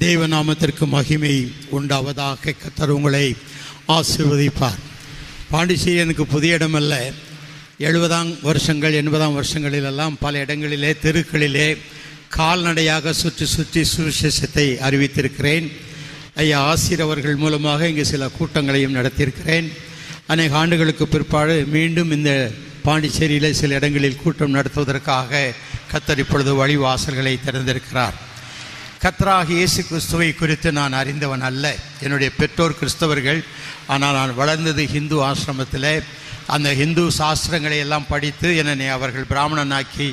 தேவநாமத்திற்கு மகிமை உண்டாவதாக கத்தர் உங்களை ஆசிர்வதிப்பார். பாண்டிச்சேரி எனக்கு புதிய இடமல்ல. எழுபதாம் வருஷங்கள் எண்பதாம் வருஷங்களிலெல்லாம் பல இடங்களிலே தெருக்களிலே கால்நடையாக சுற்றி சுற்றி சுவிசேஷத்தை அறிவித்திருக்கிறேன். ஐயா ஆசிரியர் அவர்கள் மூலமாக இங்கு சில கூட்டங்களையும் நடத்தியிருக்கிறேன். அநேக ஆண்டுகளுக்கு பிற்பாடு மீண்டும் இந்த பாண்டிச்சேரியில் சில இடங்களில் கூட்டம் நடத்துவதற்காக கத்தர் இப்பொழுது வழிவாசல்களை திறந்திருக்கிறார். கத்ராக இயேசு கிறிஸ்துவை குறித்து நான் அறிந்தவன் அல்ல. என்னுடைய பெற்றோர் கிறிஸ்தவர்கள். ஆனால் நான் வளர்ந்தது ஹிந்து ஆசிரமத்தில். அந்த ஹிந்து சாஸ்திரங்களை எல்லாம் படித்து என்னை அவர்கள் பிராமணனாக்கி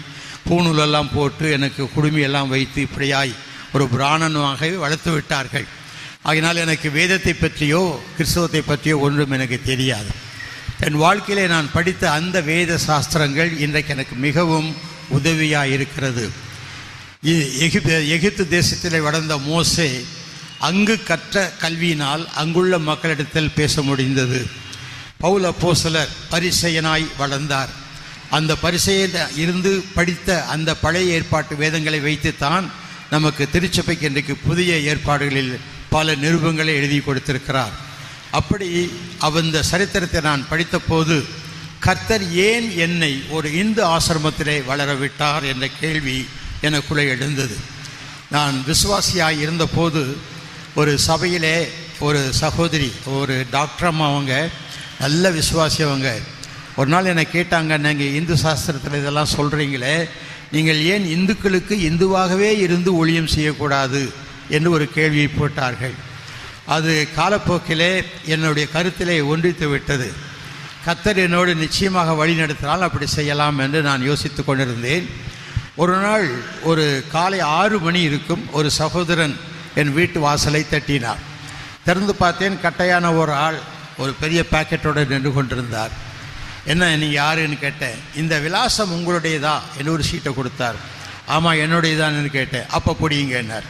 பூணூலெல்லாம் போட்டு எனக்கு குடுமியெல்லாம் வைத்து இப்படியாய் ஒரு பிராணனாக வளர்த்து விட்டார்கள். ஆகினால் எனக்கு வேதத்தை பற்றியோ கிறிஸ்தவத்தை பற்றியோ ஒன்றும் எனக்கு தெரியாது. என் வாழ்க்கையிலே நான் படித்த அந்த வேத சாஸ்திரங்கள் இன்றைக்கு எனக்கு மிகவும் உதவியாக இருக்கிறது. எகிப்து எகிப்து தேசத்திலே வளர்ந்த மோசே அங்கு கற்ற கல்வியினால் அங்குள்ள மக்களிடத்தில் பேச முடிந்தது. பௌல போசலர் பரிசையனாய் வளர்ந்தார். அந்த பரிசையில் இருந்து படித்த அந்த பழைய ஏற்பாட்டு வேதங்களை வைத்துத்தான் நமக்கு திருச்சபைக்கு இன்றைக்கு புதிய ஏற்பாடுகளில் பல நிருபங்களை எழுதி கொடுத்திருக்கிறார். அப்படி அந்த சரித்திரத்தை நான் படித்தபோது கர்த்தர் ஏன் என்னை ஒரு இந்து ஆசிரமத்திலே வளரவிட்டார் என்ற கேள்வி எனக்குள்ளே எழுந்தது. நான் விசுவாசியாக இருந்தபோது ஒரு சபையிலே ஒரு சகோதரி ஒரு டாக்டர் அம்மா அவங்க நல்ல விசுவாசி அவங்க. ஒரு நாள் என்னை கேட்டாங்க நீங்கள் இந்து சாஸ்திரத்தில் இதெல்லாம் சொல்கிறீங்களே நீங்கள் ஏன் இந்துக்களுக்கு இந்துவாகவே இருந்து ஊழியம் செய்யக்கூடாது? என்று ஒரு கேள்வியை போட்டார்கள். அது காலப்போக்கிலே என்னுடைய கருத்திலே ஒன்றித்து விட்டது. கத்தர் என்னோடு நிச்சயமாக வழி நடத்தினால் அப்படி செய்யலாம் என்று நான் யோசித்து கொண்டிருந்தேன். ஒரு நாள் ஒரு காலை ஆறு மணி இருக்கும் ஒரு சகோதரன் என் வீட்டு வாசலை தட்டினார். திறந்து பார்த்தேன் கட்டையான ஒரு ஆள் ஒரு பெரிய பாக்கெட்டோடு நின்று கொண்டிருந்தார். என்ன நீங்கள் யாருன்னு கேட்டேன். இந்த விலாசம் உங்களுடையதா? என்று ஒரு சீட்டை கொடுத்தார். ஆமாம் என்னுடையதான்னு கேட்டேன். அப்போ பிடிங்கன்னார்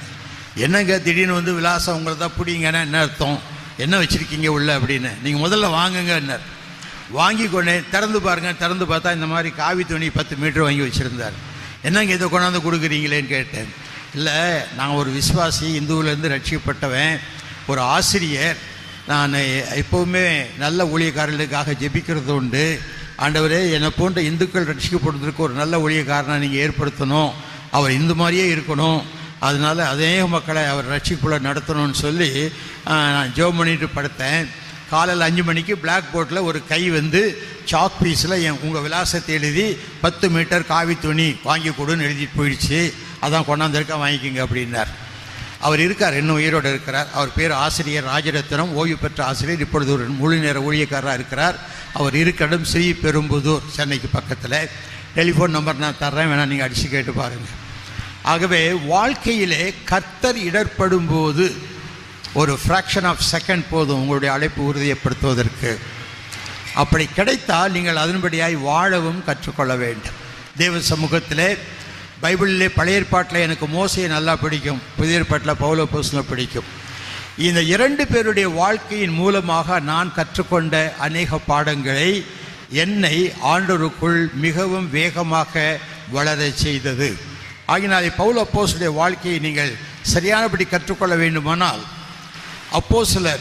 என்னங்க திடீர்னு வந்து விலாசம் உங்களை தான் பிடிங்கன்னா என்ன அர்த்தம்? என்ன வச்சுருக்கீங்க உள்ள அப்படின்னு. நீங்கள் முதல்ல வாங்குங்கன்னார் வாங்கி கொண்டேன். திறந்து பாருங்க திறந்து பார்த்தா இந்த மாதிரி காவி துணி பத்து மீட்டர் வாங்கி வச்சுருந்தார். என்னங்க இதை கொண்டாந்து கொடுக்குறீங்களேன்னு கேட்டேன். இல்லை நான் ஒரு விஸ்வாசி இந்துவிலேருந்து ரட்சிக்கப்பட்டவன் ஒரு ஆசிரியர். நான் எப்போவுமே நல்ல ஊழியக்காரர்களுக்காக ஜெபிக்கிறது உண்டு. ஆண்டவரே என்னை போன்ற இந்துக்கள் ரட்சிக்கப்படுவதற்கு ஒரு நல்ல ஊழியக்காரனை நீங்கள் ஏற்படுத்தணும். அவர் இந்து மாதிரியே இருக்கணும். அதனால அதே மக்களை அவர் ரட்சிக்குள்ளே நடத்தணும்னு சொல்லி நான் ஜெபம் பண்ணிட்டு படுத்தேன். காலையில் அஞ்சு மணிக்கு பிளாக் போர்டில் ஒரு கை வந்து சாக் பீஸில் என் உங்கள் விலாசத்தை எழுதி பத்து மீட்டர் காவி துணி வாங்கி கொடுன்னு எழுதிட்டு போயிடுச்சு. அதான் கொண்டாந்துருக்கா வாங்கிக்கோங்க அப்படின்னார். அவர் இருக்கார் இன்னும் உயிரோடு இருக்கிறார். அவர் பேர் ஆசிரியர் ராஜரத்னம் ஓய்வு பெற்ற ஆசிரியர். இப்பொழுது ஒரு முழு நேர ஊழியக்காரராக இருக்கிறார். அவர் இருக்கிற ஸ்ரீ பெரும்புதூர் சென்னைக்கு பக்கத்தில். டெலிஃபோன் நம்பர் நான் தர்றேன் வேணால் நீங்கள் அடித்து கேட்டு பாருங்கள் ஆகவே வாழ்க்கையிலே கர்த்தர் இடர்படும் போது ஒரு ஃப்ராக்ஷன் ஆஃப் செகண்ட் போதும் உங்களுடைய அழைப்பு உறுதியப்படுத்துவதற்கு அப்படி கிடைத்தால் நீங்கள் அதன்படியாய் வாழவும் கற்றுக்கொள்ள வேண்டும். தேவ சமூகத்திலே பைபிளிலே பழைய ஏற்பாட்டில் எனக்கு மோசையை நல்லா பிடிக்கும் புதிய ஏற்பாட்டில் பவுல போஸ்ல பிடிக்கும். இந்த இரண்டு பேருடைய வாழ்க்கையின் மூலமாக நான் கற்றுக்கொண்ட அநேக பாடங்களை என்னை ஆண்டோருக்குள் மிகவும் வேகமாக வளர செய்தது. ஆகினால் பவுல் போஸுடைய வாழ்க்கையை நீங்கள் சரியானபடி கற்றுக்கொள்ள வேண்டுமானால் அப்போஸ்தலர்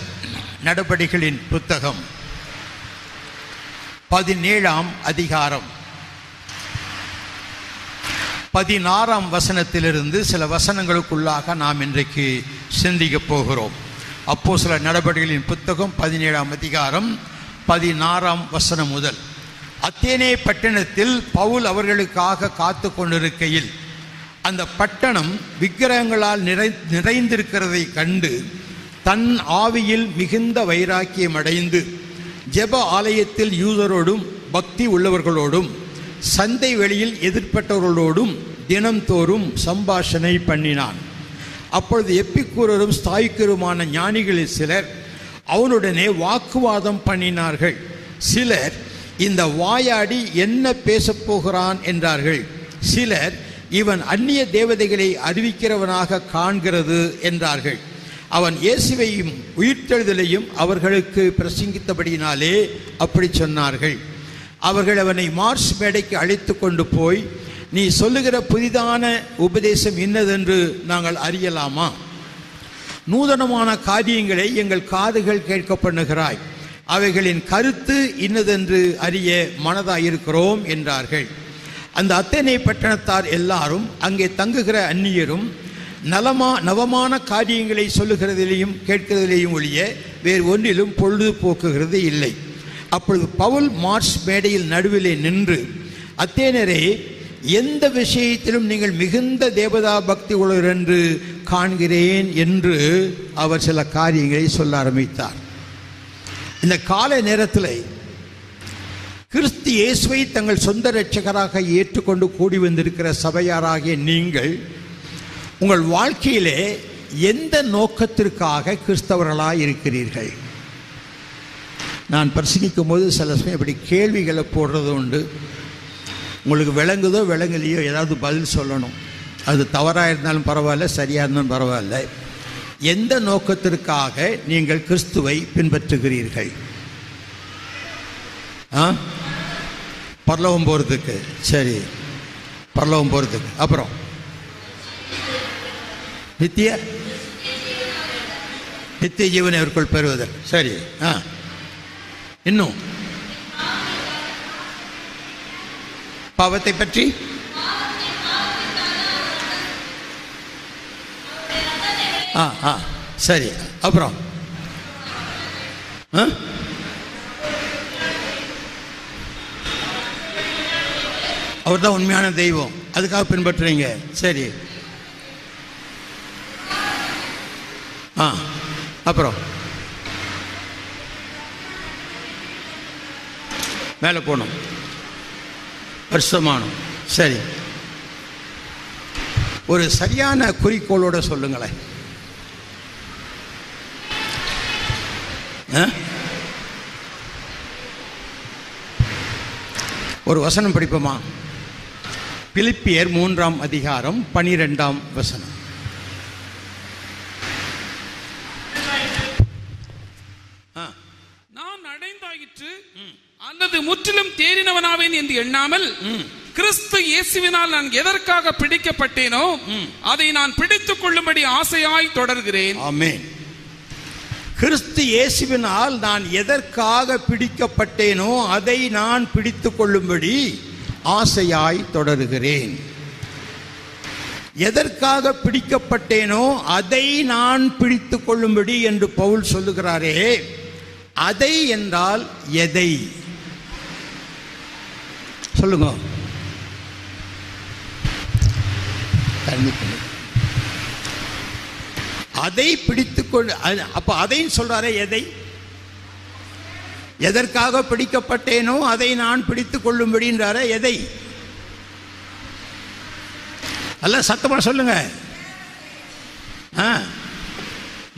நடபடிகளின் புத்தகம். பதினேழாம் அதிகாரம். பதினாறாம் வசனத்திலிருந்து சில வசனங்களுக்குள்ளாக நாம் இன்றைக்கு சிந்திக்கப் போகிறோம். அப்போ சில நடவடிக்கைகளின் புத்தகம் பதினேழாம் அதிகாரம் பதினாறாம் வசனம் முதல். அத்தேனே பட்டணத்தில் பவுல் அவர்களுக்காக காத்து கொண்டிருக்கையில் அந்த பட்டணம் விக்கிரகங்களால் நிறை நிறைந்திருக்கிறதை கண்டு தன் ஆவியில் மிகுந்த வைராக்கியம் அடைந்து ஜெப ஆலயத்தில் யூதரோடும் பக்தி உள்ளவர்களோடும் சந்தை வெளியில் எதிர்ப்பட்டவர்களோடும் தினம்தோறும் சம்பாஷணை பண்ணினான். அப்பொழுது எப்பிக்கூரரும் ஸ்தாயிக்கருமான ஞானிகளில் சிலர் அவனுடனே வாக்குவாதம் பண்ணினார்கள். சிலர் இந்த வாயாடி என்ன பேசப்போகிறான் என்றார்கள். சிலர் இவன் அந்நிய தேவதைகளை அறிவிக்கிறவனாக காண்கிறது என்றார்கள். அவன் இயேசுவையும் உயிர்த்தெழுதலையும் அவர்களுக்கு பிரசங்கித்தபடியினாலே அப்படி சொன்னார்கள். அவர்கள் அவனை மார்ஸ் மேடைக்கு அழைத்து கொண்டு போய் நீ சொல்லுகிற புதிதான உபதேசம் இன்னதென்று நாங்கள் அறியலாமா? நூதனமான காரியங்களை எங்கள் காதுகள் கேட்க பண்ணுகிறாய். அவைகளின் கருத்து இன்னதென்று அறிய மனதாயிருக்கிறோம் என்றார்கள். அந்த அத்தனை பட்டணத்தார் எல்லாரும் அங்கே தங்குகிற அந்நியரும் நலமா நவமான காரியங்களை சொல்லுகிறதிலேயும் கேட்கிறதிலேயும் ஒழிய வேறு ஒன்றிலும் பொழுது போக்குகிறது இல்லை. அப்பொழுது பவுல் மார்ச் மேடையில் நடுவிலே நின்று அத்தேனரே எந்த விஷயத்திலும் நீங்கள் மிகுந்த தேவதா பக்தி உள்ளவர் என்று காண்கிறேன் என்று அவர் சில காரியங்களை சொல்ல ஆரம்பித்தார். இந்த கால நேரத்தில் கிறிஸ்து இயேசுவை தங்கள் சொந்த இரட்சகராக ஏற்றுக்கொண்டு கூடி வந்திருக்கிற சபையாராகிய நீங்கள் உங்கள் வாழ்க்கையிலே எந்த நோக்கத்திற்காக கிறிஸ்தவர்களாக இருக்கிறீர்கள்? நான் பிரசங்கிக்கும் போது சில சமயம் இப்படி கேள்விகளை போடுறது உண்டு. உங்களுக்கு விளங்குதோ விளங்கலையோ ஏதாவது பதில் சொல்லணும். அது தவறாக இருந்தாலும் பரவாயில்ல சரியாக இருந்தாலும் பரவாயில்ல. எந்த நோக்கத்திற்காக நீங்கள் கிறிஸ்துவை பின்பற்றுகிறீர்கள்? ஆ? பரலவம் போகிறதுக்கு சரி. பரலவம் போகிறதுக்கு அப்புறம்? நித்திய நித்திய ஜீவனை அவருக்குள் பெறுவதற்கு சரி ஆ. இன்னும். பாவத்தை பற்றி? ஆ ஆ. சரி அப்புறம். ஆ? அவர் தான் உண்மையான தெய்வம். அதுக்காக பின்பற்றுறீங்க. சரி. ஆ அப்புறம். மேலே போகணும். வருஷமானம் சரி. ஒரு சரியான குறிக்கோளோட சொல்லுங்களேன் ஆ? ஒரு வசனம் படிப்போமா? பிலிப்பியர் மூன்றாம் அதிகாரம் பனிரெண்டாம் வசனம் ஆ நான் அடைந்தாயிற்று அல்லது முற்றிலும் தேறினவனாவேன் என்று எண்ணாமல் கிறிஸ்து இயேசுவினால் நான் எதற்காக பிடிக்கப்பட்டேனோ அதை நான் பிடித்துக் கொள்ளும்படி ஆசையாய் தொடர்கிறேன். ஆமென். கிறிஸ்து இயேசுவினால் நான் எதற்காக பிடிக்கப்பட்டேனோ அதை நான் பிடித்துக் கொள்ளும்படி ஆசையாய் தொடருகிறேன். எதற்காக பிடிக்கப்பட்டேனோ அதை நான் பிடித்துக் கொள்ளும்படி என்று பவுல் சொல்லுகிறாரே அதை என்றால் எதை? சொல்லுங்க. அதை பிடித்துக்கொண்டு அது- அப்ப அதையும் சொல்றாரு எதை? எதற்காக பிடிக்கப்பட்டேனோ அதை நான் பிடித்துக் கொள்ளும்படின்றார எதை? அல்ல சத்தமா சொல்லுங்க. ஆ.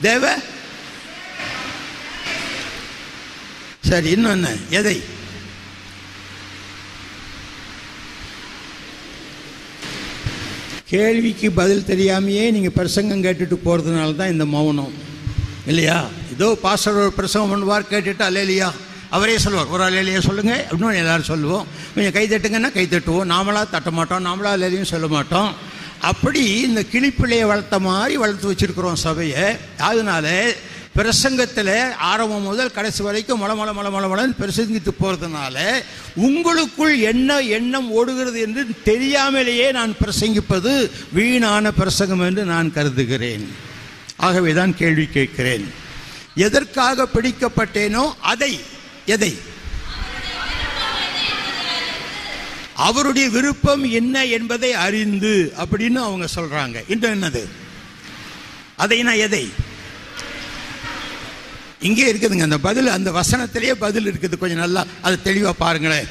தேவ? சரி இன்னும் என்ன எதை? கேள்விக்கு பதில் தெரியாமையே நீங்கள் பிரசங்கம் கேட்டுட்டு போகிறதுனால தான் இந்த மௌனம். இல்லையா? ஏதோ பாஸ்டர் ஒரு பிரசங்கம் பண்ணுவார் கேட்டுட்டு அலேலியா அவரே சொல்லுவார். ஒரு அலேலியா சொல்லுங்கள் அப்படின்னு எல்லாரும் சொல்லுவோம். கொஞ்சம் கை தட்டுங்கன்னா கை தட்டுவோம். நாமளாக தட்ட மாட்டோம் நாமளாக அலேலியும் சொல்ல மாட்டோம். அப்படி இந்த கிளிப்பிள்ளையை வளர்த்த மாதிரி வளர்த்து வச்சுருக்குறோம் சபையை. அதனால பிரசங்கத்தில் ஆரம்பம் முதல் கடைசி வரைக்கும் மல மல மல மல பிரசங்கித்து போகிறதுனால உங்களுக்குள் என்ன எண்ணம் ஓடுகிறது என்று தெரியாமலேயே நான் பிரசங்கிப்பது வீணான பிரசங்கம் என்று நான் கருதுகிறேன். ஆகவே தான் கேள்வி கேட்கிறேன். எதற்காக பிடிக்கப்பட்டேனோ அதை எதை? அவருடைய விருப்பம் என்ன என்பதை அறிந்து அப்படின்னு அவங்க சொல்றாங்க. இன்னும் என்னது? அதை நான் எதை? இங்கே இருக்குதுங்க அந்த பதில் அந்த வசனத்திலேயே பதில் இருக்குது. கொஞ்சம் நல்லா அதை தெளிவாக பாருங்களேன்.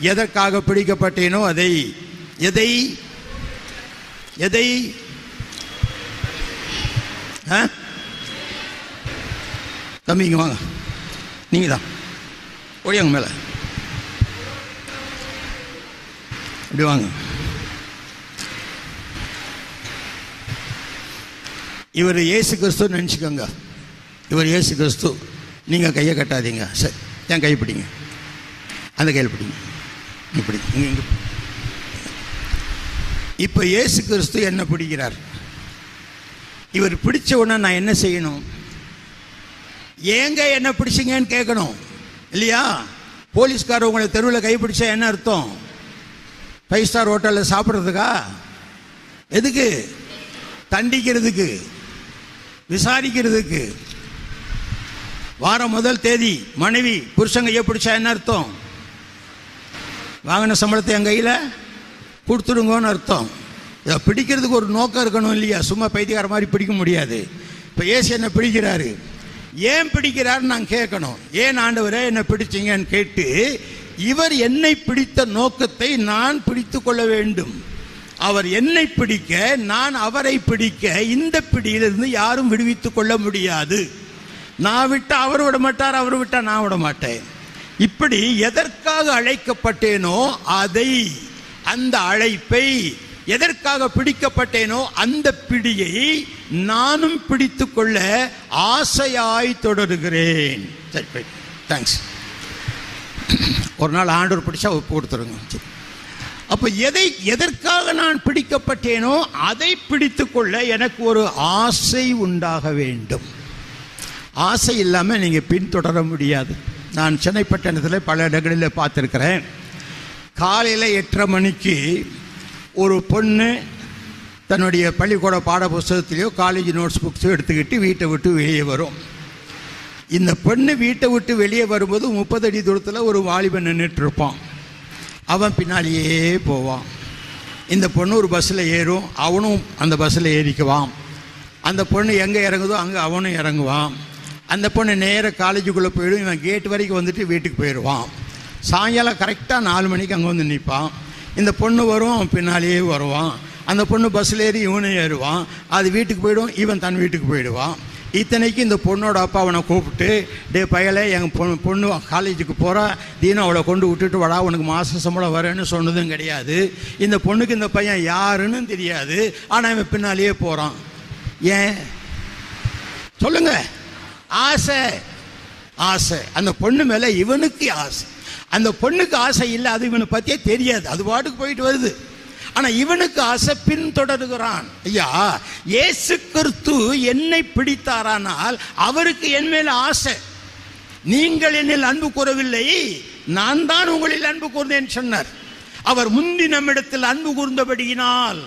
எதற்காக பிடிக்கப்பட்டேனோ அதை எதை எதை ஆ? தம்பி வாங்க. நீங்கள் தான். ஒடியாங்க மேலே. இப்படி வாங்க. இவர் இயேசு கிறிஸ்து நினச்சிக்கோங்க. இவர் இயேசு கிறிஸ்து. நீங்கள் கையை கட்டாதீங்க. சரி என் கை பிடிங்க? அந்த கையில் பிடிங்க. இப்படி இங்கே இங்கே இப்போ இயேசு கிறிஸ்து என்ன பிடிக்கிறார்? இவர் பிடிச்ச உடனே நான் என்ன செய்யணும்? ஏங்க என்ன பிடிச்சிங்கன்னு கேட்கணும். இல்லையா? போலீஸ்கார் உங்களை தெருவில் கைப்பிடிச்சா என்ன அர்த்தம்? ஃபைவ் ஸ்டார் ஹோட்டலில் சாப்பிட்றதுக்கா? எதுக்கு? தண்டிக்கிறதுக்கு. விசாரிக்கிறதுக்கு. வாரம் முதல் தேதி மனைவி புருஷங்க கையை பிடிச்சா என்ன அர்த்தம்? வாங்கின சம்பளத்தை என் கையில் கொடுத்துடுங்கன்னு அர்த்தம். இதை பிடிக்கிறதுக்கு ஒரு நோக்கம் இருக்கணும் இல்லையா? சும்மா பைத்தியக்கார மாதிரி பிடிக்க முடியாது. இப்போ ஏசு என்ன பிடிக்கிறாரு. ஏன் பிடிக்கிறாருன்னு நான் கேட்கணும். ஏன் ஆண்டவரே என்னை பிடிச்சீங்கன்னு கேட்டு இவர் என்னை பிடித்த நோக்கத்தை நான் பிடித்து கொள்ள வேண்டும். அவர் என்னை பிடிக்க நான் அவரை பிடிக்க இந்த பிடியிலிருந்து யாரும் விடுவித்துக் கொள்ள முடியாது. நான் விட்டா அவர் விட மாட்டார் அவர் விட்டா நான் விட மாட்டேன். இப்படி எதற்காக அழைக்கப்பட்டேனோ அதை அந்த அழைப்பை எதற்காக பிடிக்கப்பட்டேனோ அந்த பிடியை நானும் பிடித்து கொள்ள ஆசையாய் தொடருகிறேன். சரி தேங்க்ஸ் ஒரு நாள் ஆண்டவர் பிடிச்சா ஒப்பு கொடுத்துருங்க. சரி. அப்போ எதை எதற்காக நான் பிடிக்கப்பட்டேனோ அதை பிடித்து கொள்ள எனக்கு ஒரு ஆசை உண்டாக வேண்டும். ஆசை இல்லாமல் நீங்கள் பின்தொடர முடியாது. நான் சென்னை பட்டணத்தில் பல இடங்களில் பார்த்துருக்குறேன். காலையில் எட்டரை மணிக்கு ஒரு பொண்ணு தன்னுடைய பள்ளிக்கூட பாட புஸ்தகத்திலையோ காலேஜ் நோட்ஸ் புக்ஸோ எடுத்துக்கிட்டு வீட்டை விட்டு வெளியே வரும். இந்த பொண்ணு வீட்டை விட்டு வெளியே வரும்போது முப்பது அடி தூரத்தில் ஒரு வாலிபன் நின்றுட்டுருப்பான் அவன் பின்னாலேயே போவான். இந்த பொண்ணு ஒரு பஸ்ஸில் ஏறும். அவனும் அந்த பஸ்ஸில் ஏறிக்குவான். அந்த பொண்ணு எங்கே இறங்குதோ அங்கே அவனும் இறங்குவான். அந்த பொண்ணு நேராக காலேஜுக்குள்ளே போயிடும். இவன் கேட் வரைக்கும் வந்துட்டு வீட்டுக்கு போயிடுவான். சாயங்காலம் கரெக்டாக நாலு மணிக்கு அங்கே வந்து நிற்பான் இந்த பொண்ணு வரும் அவன் பின்னாலேயே வருவான். அந்த பொண்ணு பஸ்ஸில் ஏறி இவனும் ஏறுவான். அது வீட்டுக்கு போயிடும் இவன் தன் வீட்டுக்கு போயிடுவான். இத்தனைக்கு இந்த பொண்ணோட அப்பா அவனை கூப்பிட்டு டே பயலை எங்கள் பொண்ணு பொண்ணு காலேஜுக்கு போகிறா தீனம் அவளை கொண்டு விட்டுட்டு வாடா உனக்கு மாத சம்பளம் வரேன்னு சொன்னதும் கிடையாது. இந்த பொண்ணுக்கு இந்த பையன் யாருன்னு தெரியாது. ஆனால் இவன் பின்னாலேயே போகிறான் ஏன்? சொல்லுங்கள் ஆசை. ஆசை. அந்த பொண்ணு மேலே இவனுக்கு ஆசை. அந்த பொண்ணுக்கு ஆசை இல்லை அது இவனை பற்றியே தெரியாது. அது பாட்டுக்கு போயிட்டு வருது. ஆனால் இவனுக்கு ஆசை பின்தொடர்கிறான். ஐயா இயேசு கிறிஸ்து என்னை பிடித்தாரானால் அவருக்கு என் மேல ஆசை. நீங்கள் என்னில் அன்பு கூறவில்லை. நான் தான் உங்களில் அன்பு கூர்ந்தேன் சொன்னார். அவர் முந்தி நம்மிடத்தில் அன்பு கூர்ந்தபடியினால்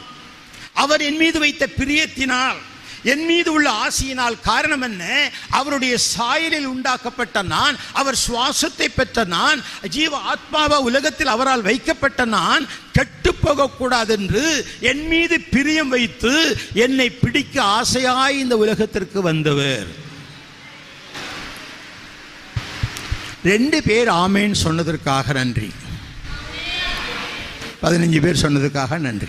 அவர் என் மீது வைத்த பிரியத்தினால் என் மீது உள்ள ஆசையினால் காரணம் என்ன? அவருடைய சாயலில் உண்டாக்கப்பட்ட நான் அவர் சுவாசத்தை பெற்ற நான் ஜீவ ஆத்மாவா உலகத்தில் அவரால் வைக்கப்பட்ட நான் கெட்டு போகக்கூடாது என்று என் மீது பிரியம் வைத்து என்னை பிடிக்க ஆசையாய் இந்த உலகத்திற்கு வந்தவர். ரெண்டு பேர் ஆமேன் சொன்னதற்காக நன்றி. பதினஞ்சு பேர் சொன்னதுக்காக நன்றி.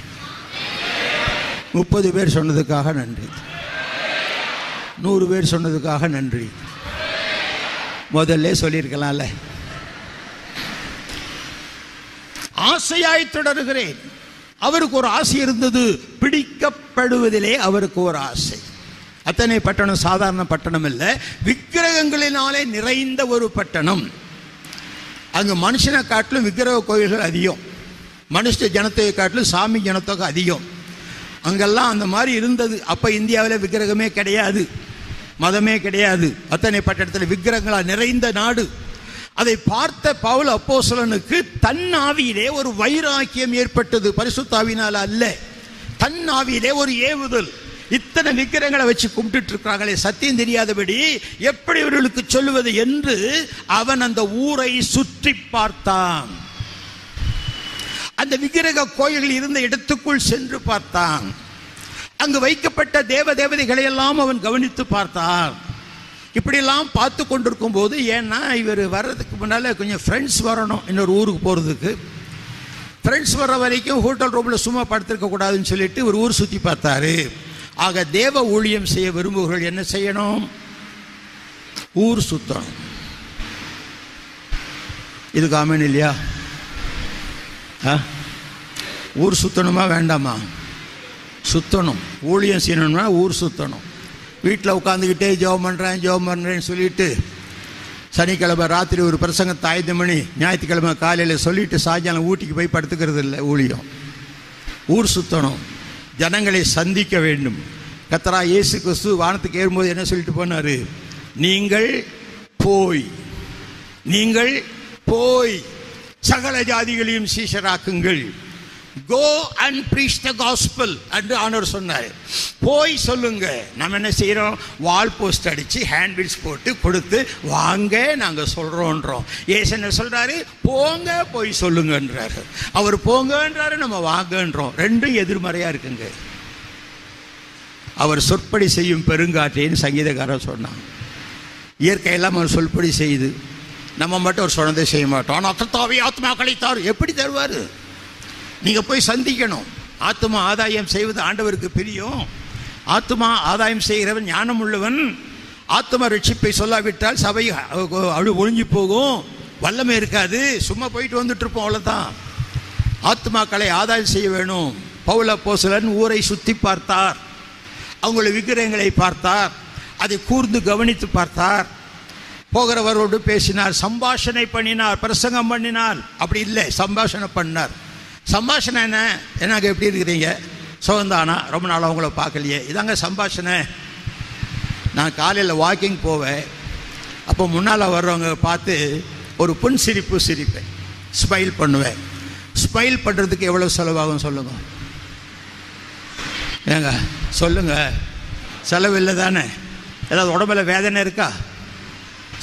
முப்பது பேர் சொன்னதுக்காக நன்றி. நூறு பேர் சொன்னதுக்காக நன்றி. முதல்ல சொல்லியிருக்கலாம்ல. ஆசையாய் தொடருகிறேன். அவருக்கு ஒரு ஆசை இருந்தது பிடிக்கப்படுவதிலே அவருக்கு ஒரு ஆசை. அத்தனை பட்டணம் சாதாரண பட்டணம் இல்லை விக்கிரகங்களினாலே நிறைந்த ஒரு பட்டணம். அங்கு மனுஷனை காட்டிலும் விக்கிரக கோயில்கள் அதிகம். மனுஷ ஜனத்தை காட்டிலும் சாமி ஜனத்தொகை அதிகம். அங்கெல்லாம் அந்த மாதிரி இருந்தது. அப்போ இந்தியாவில் விக்கிரகமே கிடையாது. மதமே கிடையாது. அத்தனை பட்டணத்தில் விக்கிரகங்களாக நிறைந்த நாடு. அதை பார்த்த பவுல் அப்போசலனுக்கு தன் ஆவியிலே ஒரு வைராக்கியம் ஏற்பட்டது. பரிசுத்தாவினால் அல்ல. தன் ஆவியிலே ஒரு ஏவுதல். இத்தனை விக்கிரங்களை வச்சு கும்பிட்டு இருக்கிறாங்களே. சத்தியம் தெரியாதபடி எப்படி இவர்களுக்கு சொல்லுவது என்று அவன் அந்த ஊரை சுற்றி பார்த்தான். அந்த விக்கிரக கோயில்கள் இருந்த இடத்துக்குள் சென்று பார்த்தான். அங்கு வைக்கப்பட்ட தேவ தேவதைகளை எல்லாம் அவன் கவனித்து பார்த்தான். இப்படியெல்லாம் பார்த்து கொண்டிருக்கும் போது ஏன்னா இவர் வர்றதுக்கு முன்னால் கொஞ்சம் ஃப்ரெண்ட்ஸ் வரணும் இன்னொரு ஊருக்கு போகிறதுக்கு ஃப்ரெண்ட்ஸ் வர்ற வரைக்கும் ஹோட்டல் ரூமில் சும்மா படுத்திருக்க கூடாதுன்னு சொல்லிட்டு ஒரு ஊர் சுற்றி பார்த்தாரு. ஆக தேவ ஊழியம் செய்ய விரும்புகிறவர்கள் என்ன செய்யணும்? ஊர் சுத்தணும். இதுக்கு ஆமேன் இல்லையா? ஊர் சுத்தணுமா வேண்டாமா? சுத்தணும். ஊழியம் செய்யணும்னா ஊர் சுத்தணும். வீட்டில் உட்காந்துக்கிட்டே ஜெபம் பண்ணுறேன் ஜெபம் பண்ணுறேன்னு சொல்லிட்டு சனிக்கிழமை ராத்திரி ஒரு பிரசங்கத்தை ஆயுதம் மணி ஞாயிற்றுக்கிழமை காலையில் சொல்லிட்டு சாயங்காலம் ஊட்டிக்கு போய் படுத்துக்கிறது இல்லை ஊழியம். ஊர் சுத்தணும். ஜனங்களை சந்திக்க வேண்டும். கத்தரா இயேசு கிறிஸ்து வானத்துக்கு ஏறும்போது என்ன சொல்லிட்டு போனாரு? நீங்கள் போய். நீங்கள் போய். சகல ஜாதிகளையும் சீஷராக்குங்கள். Go and preach the gospel என்று ஆனவர் சொன்னார். போய் சொல்லுங்க. நம்ம என்ன செய்கிறோம் வால் போஸ்ட் அடித்து ஹேண்ட்பில்ஸ் போட்டு கொடுத்து வாங்க நாங்கள் சொல்கிறோன்றோம் ஏசு என்ன சொல்கிறாரு போங்க போய் சொல்லுங்கன்றாரு. அவர் போங்கன்றாரு நம்ம வாங்கன்றோம். ரெண்டும் எதிர்மறையாக இருக்குங்க. அவர் சொற்படி செய்யும் பெருங்காற்றேன்னு சங்கீதக்காரர் சொன்னான். இயற்கையெல்லாம் அவர் சொல்படி செய்யுது நம்ம மட்டும் ஒரு சொன்னதை செய்ய மாட்டோம். ஆனால் கர்த்தாவே ஆத்மாக்களை தார் எப்படி தருவார்? நீங்கள் போய் சந்திக்கணும். ஆத்மா ஆதாயம் செய்வது ஆண்டவருக்கு பிரியம். ஆத்மா ஆதாயம் செய்கிறவன் ஞானம் உள்ளவன் ஆத்மா ரட்சிப்பை சொல்லாவிட்டால் சபை அழு ஒழிஞ்சு போகும். வல்லமை இருக்காது. சும்மா போயிட்டு வந்துட்டு இருப்போம் அவ்வளோதான் ஆத்மாக்களை ஆதாயம் செய்ய வேணும். பவுல போசலன் ஊரை சுற்றி பார்த்தார். அவங்கள விக்கிரகங்களை பார்த்தார். அதை கூர்ந்து கவனித்து பார்த்தார். போகிறவரோடு பேசினார் சம்பாஷணை பண்ணினார் பிரசங்கம் பண்ணினார். அப்படி இல்லை சம்பாஷணை பண்ணார். சம்பாஷணை என்ன? என்னங்க எப்படி இருக்கிறீங்க? சுகந்தானா ரொம்ப நாள் அவங்கள பார்க்கலையே. இதாங்க சம்பாஷணை. நான் காலையில் வாக்கிங் போவேன். அப்போ முன்னால் வர்றவங்க பார்த்து ஒரு புன் சிரிப்பு சிரிப்பேன். ஸ்மைல் பண்ணுவேன். ஸ்மைல் பண்ணுறதுக்கு எவ்வளோ செலவாகும் சொல்லுங்கள் ஏங்க சொல்லுங்கள் செலவு இல்லை தானே ஏதாவது உடம்புல வேதனை இருக்கா?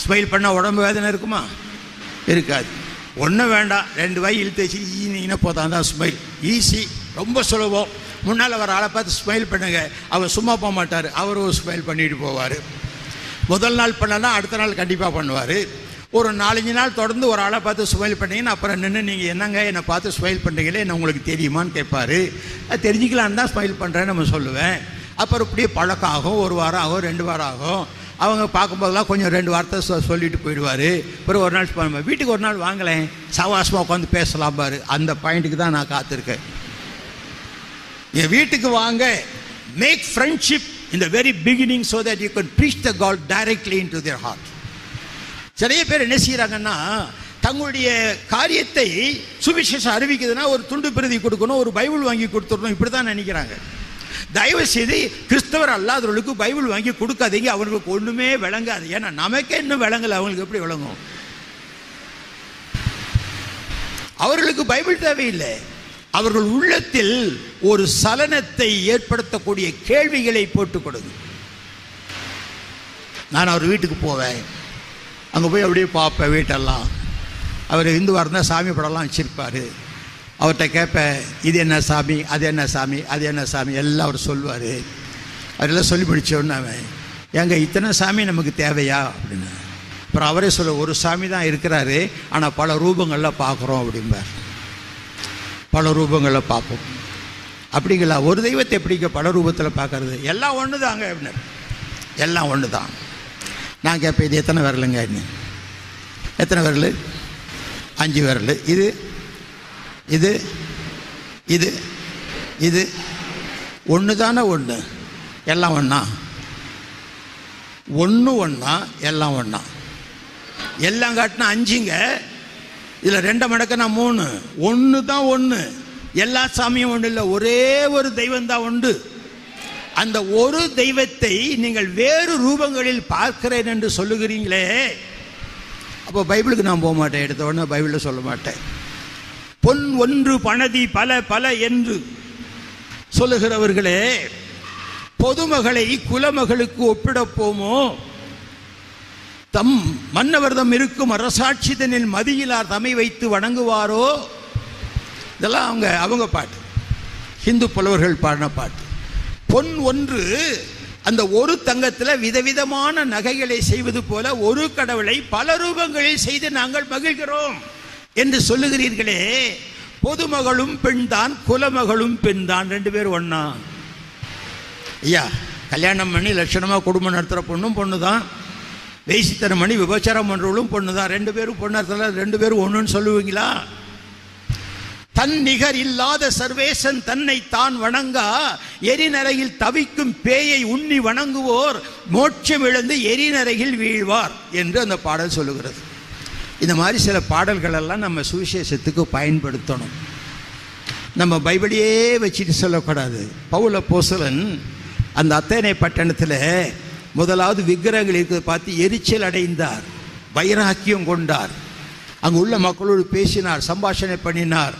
ஸ்மைல் பண்ணால் உடம்பு வேதனை இருக்குமா? இருக்காது. ஒன்றும் வேண்டாம். ரெண்டு வாய் இழுத்து வச்சு ஈனிங்கன்னா போதான் தான் ஸ்மைல் ஈஸி ரொம்ப சுலபம். முன்னால் வர ஆளை பார்த்து ஸ்மைல் பண்ணுங்க. அவர் சும்மா போக மாட்டார். அவர் ஒரு ஸ்மைல் பண்ணிட்டு போவார். முதல் நாள் பண்ணலாம் அடுத்த நாள் கண்டிப்பாக பண்ணுவார். ஒரு நாலஞ்சு நாள் தொடர்ந்து ஒரு ஆளை பார்த்து ஸ்மைல் பண்ணீங்கன்னா அப்புறம் நின்று நீங்கள் என்னங்க என்னை பார்த்து ஸ்மைல் பண்ணுறீங்களே என்ன உங்களுக்கு தெரியுமான்னு கேட்பார். அது தெரிஞ்சுக்கலான்னு தான் ஸ்மைல் பண்ணுறேன்னு நம்ம சொல்லுவேன். அப்புறம் இப்படியே பழக்கம் ஆகும். ஒரு வாரம் ஆகும் ரெண்டு வாரம் ஆகும். அவங்க பார்க்கும்போதெல்லாம் கொஞ்சம் ரெண்டு வார்த்தை சொ- சொல்லிட்டு போயிடுவார். பிறகு ஒரு நாள் பண்ணுவேன் வீட்டுக்கு ஒரு நாள் வாங்கலேன் சவாசமாக உட்காந்து பேசலாம் பாரு. அந்த பாயிண்ட்டுக்கு தான் நான் காத்திருக்கேன். என் வீட்டுக்கு வாங்க. மேக் ஃப்ரெண்ட்ஷிப் இந்த very beginning so that you can preach the God directly in to their heart நிறைய பேர் என்ன செய்கிறாங்கன்னா தங்களுடைய காரியத்தை சுவிசேஷம் அறிவிக்குதுன்னா ஒரு துண்டு பிரதி கொடுக்கணும் ஒரு பைபிள் வாங்கி கொடுத்துடணும். இப்படி தான் நினைக்கிறாங்க. தயவு செய்து கிறிஸ்தவர் அல்லாதவர்களுக்கு பைபிள் வாங்கி கொடுக்காதீங்க. அவங்களுக்கு ஒன்றுமே விளங்காது. ஏன்னா நமக்கே இன்னும் விளங்கலை. அவங்களுக்கு எப்படி விளங்கும்? அவர்களுக்கு பைபிள் தேவையில்லை. அவர்கள் உள்ளத்தில் ஒரு சலனத்தை ஏற்படுத்தக்கூடிய கேள்விகளை போட்டுக் கொடுங்க நான் அவர் வீட்டுக்கு போவேன். அங்கே போய் அப்படியே பார்ப்பேன் வீட்டெல்லாம். அவர் இந்துவாக இருந்தால் சாமி படம்லாம் வச்சுருப்பார். அவர்கிட்ட கேட்பேன் இது என்ன சாமி? அது என்ன சாமி? அது என்ன சாமி? எல்லாம் அவர் சொல்லுவார். அவரெல்லாம் சொல்லி முடிச்சோன்னு அவன் ஏங்க இத்தனை சாமி நமக்கு தேவையா? அப்படின்னு. அப்புறம் அவரே சொல்ல ஒரு சாமி தான் இருக்கிறாரு ஆனால் பல ரூபங்களில் பார்க்குறோம் அப்படிம்பார். பல ரூபங்களில் பார்ப்போம் அப்படிங்களா? ஒரு தெய்வத்தை எப்படிங்க பல ரூபத்தில் பார்க்கறது எல்லாம் ஒன்று தாங்க அப்படின்னாரு. எல்லாம் ஒன்று தான் நான் கேட்பேன் இது எத்தனை விரலுங்க? என்ன எத்தனை விரல்? அஞ்சு விரல். இது இது இது இது. ஒன்று தானே ஒன்று எல்லாம் ஒன்றா ஒன்று ஒன்றா எல்லாம் ஒன்றா எல்லாம் காட்டினா அஞ்சுங்க. இதில் ரெண்டை மடக்குனா மூணு. ஒன்று தான் ஒன்று எல்லா சாமியும் ஒன்று இல்லை. ஒரே ஒரு தெய்வம் தான் உண்டு. அந்த ஒரு தெய்வத்தை நீங்கள் வேறு ரூபங்களில் பார்க்கிறேன் என்று சொல்லுகிறீங்களே. அப்போ பைபிளுக்கு நான் போக மாட்டேன். எடுத்த உடனே பைபிளில் சொல்ல மாட்டேன். பொன் ஒன்று பணதி பல பல என்று சொல்லுகிறவர்களே பொதுமகளை குலமகளுக்கு ஒப்பிடப்போமோ தம் மன்னவர்தம் இருக்கும் அரசாட்சிதனில் மதியிலார் தமை வைத்து வணங்குவாரோ? இதெல்லாம் அவங்க அவங்க பாட்டு. ஹிந்து புலவர்கள் பாடின பாட்டு. பொன் ஒன்று அந்த ஒரு தங்கத்தில் விதவிதமான நகைகளை செய்வது போல ஒரு கடவுளை பல ரூபங்களில் செய்து நாங்கள் மகிழ்கிறோம். என்று சொல்லுகிறீர்களே பொதுமகளும் பெண்தான் குலமகளும் பெண்தான் ரெண்டு பேரும் ஒன்றா ஐயா கல்யாணம் பண்ணி லட்சணமாக குடும்பம் நடத்துகிற பொண்ணும் பொண்ணு தான் வேசித்தனம் பண்ணி விபச்சாரம் பண்ணுறவளும் பொண்ணு தான் ரெண்டு பேரும் பொண்ணு நடத்தல ரெண்டு பேரும் ஒன்றுன்னு சொல்லுவீங்களா? தன் நிகர் இல்லாத சர்வேசன் தன்னை தான் வணங்கா எரிநரையில் தவிக்கும் பேயை உண்ணி வணங்குவோர் மோட்சம் இழந்து எரிநரையில் வீழ்வார் என்று அந்த பாடல் சொல்லுகிறது. இந்த மாதிரி சில பாடல்கள் எல்லாம் நம்ம சுவிசேஷத்துக்கு பயன்படுத்தணும். நம்ம பைபிளையே வச்சுட்டு சொல்லக்கூடாது. பவுல போசலன் அந்த அத்தேனை பட்டணத்தில் முதலாவது விக்கிரகங்கள் இருக்கிறத பார்த்து எரிச்சல் அடைந்தார். வைராக்கியம் கொண்டார். அங்கே உள்ள மக்களோடு பேசினார் சம்பாஷணை பண்ணினார்.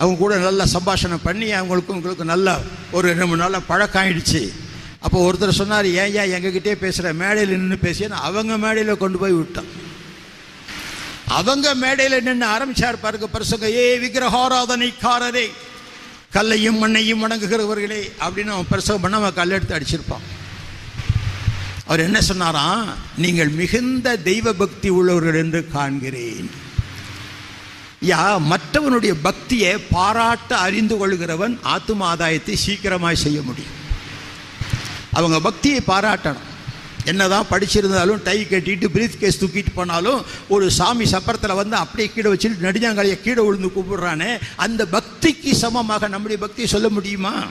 அவங்க கூட நல்லா சம்பாஷணை பண்ணி அவங்களுக்கும் உங்களுக்கு நல்லா ஒரு ரெண்டு மூணு நாளாக பழக்கம் ஆயிடுச்சு. அப்போ ஒருத்தர் சொன்னார் ஏன் ஏன் எங்ககிட்டே பேசுகிற மேடையில் நின்று பேசியன்னு அவங்க மேடையில் கொண்டு போய் விட்டான். அவங்க மேடையில் நின்று ஆரம்பிச்சார் பாருங்க பரிசுங்க ஏ விக்கிரகாராதனைக்காரரே கல்லையும் மண்ணையும் வணங்குகிறவர்களே அப்படின்னு அவன் பிரசவம் பண்ண அவன் கல்லெடுத்து அடிச்சிருப்பான். அவர் என்ன சொன்னாராம்? நீங்கள் மிகுந்த தெய்வ பக்தி உள்ளவர்கள் என்று காண்கிறேன். யா மற்றவனுடைய பக்தியை பாராட்ட அறிந்து கொள்கிறவன் ஆத்தும ஆதாயத்தை சீக்கிரமாய் செய்ய முடியும். அவங்க பக்தியை பாராட்டணும். என்னதான் படிச்சிருந்தாலும் டை கட்டிட்டு பிரீத் கேஸ் தூக்கிட்டு போனாலும் ஒரு சாமி சப்பரத்தில் வந்து அப்படியே கீழே வச்சுட்டு நெடுஞ்சாங்காலியை கீழே விழுந்து கூப்பிடுறானே அந்த பக்திக்கு சமமாக நம்முடைய பக்தி சொல்ல முடியுமா?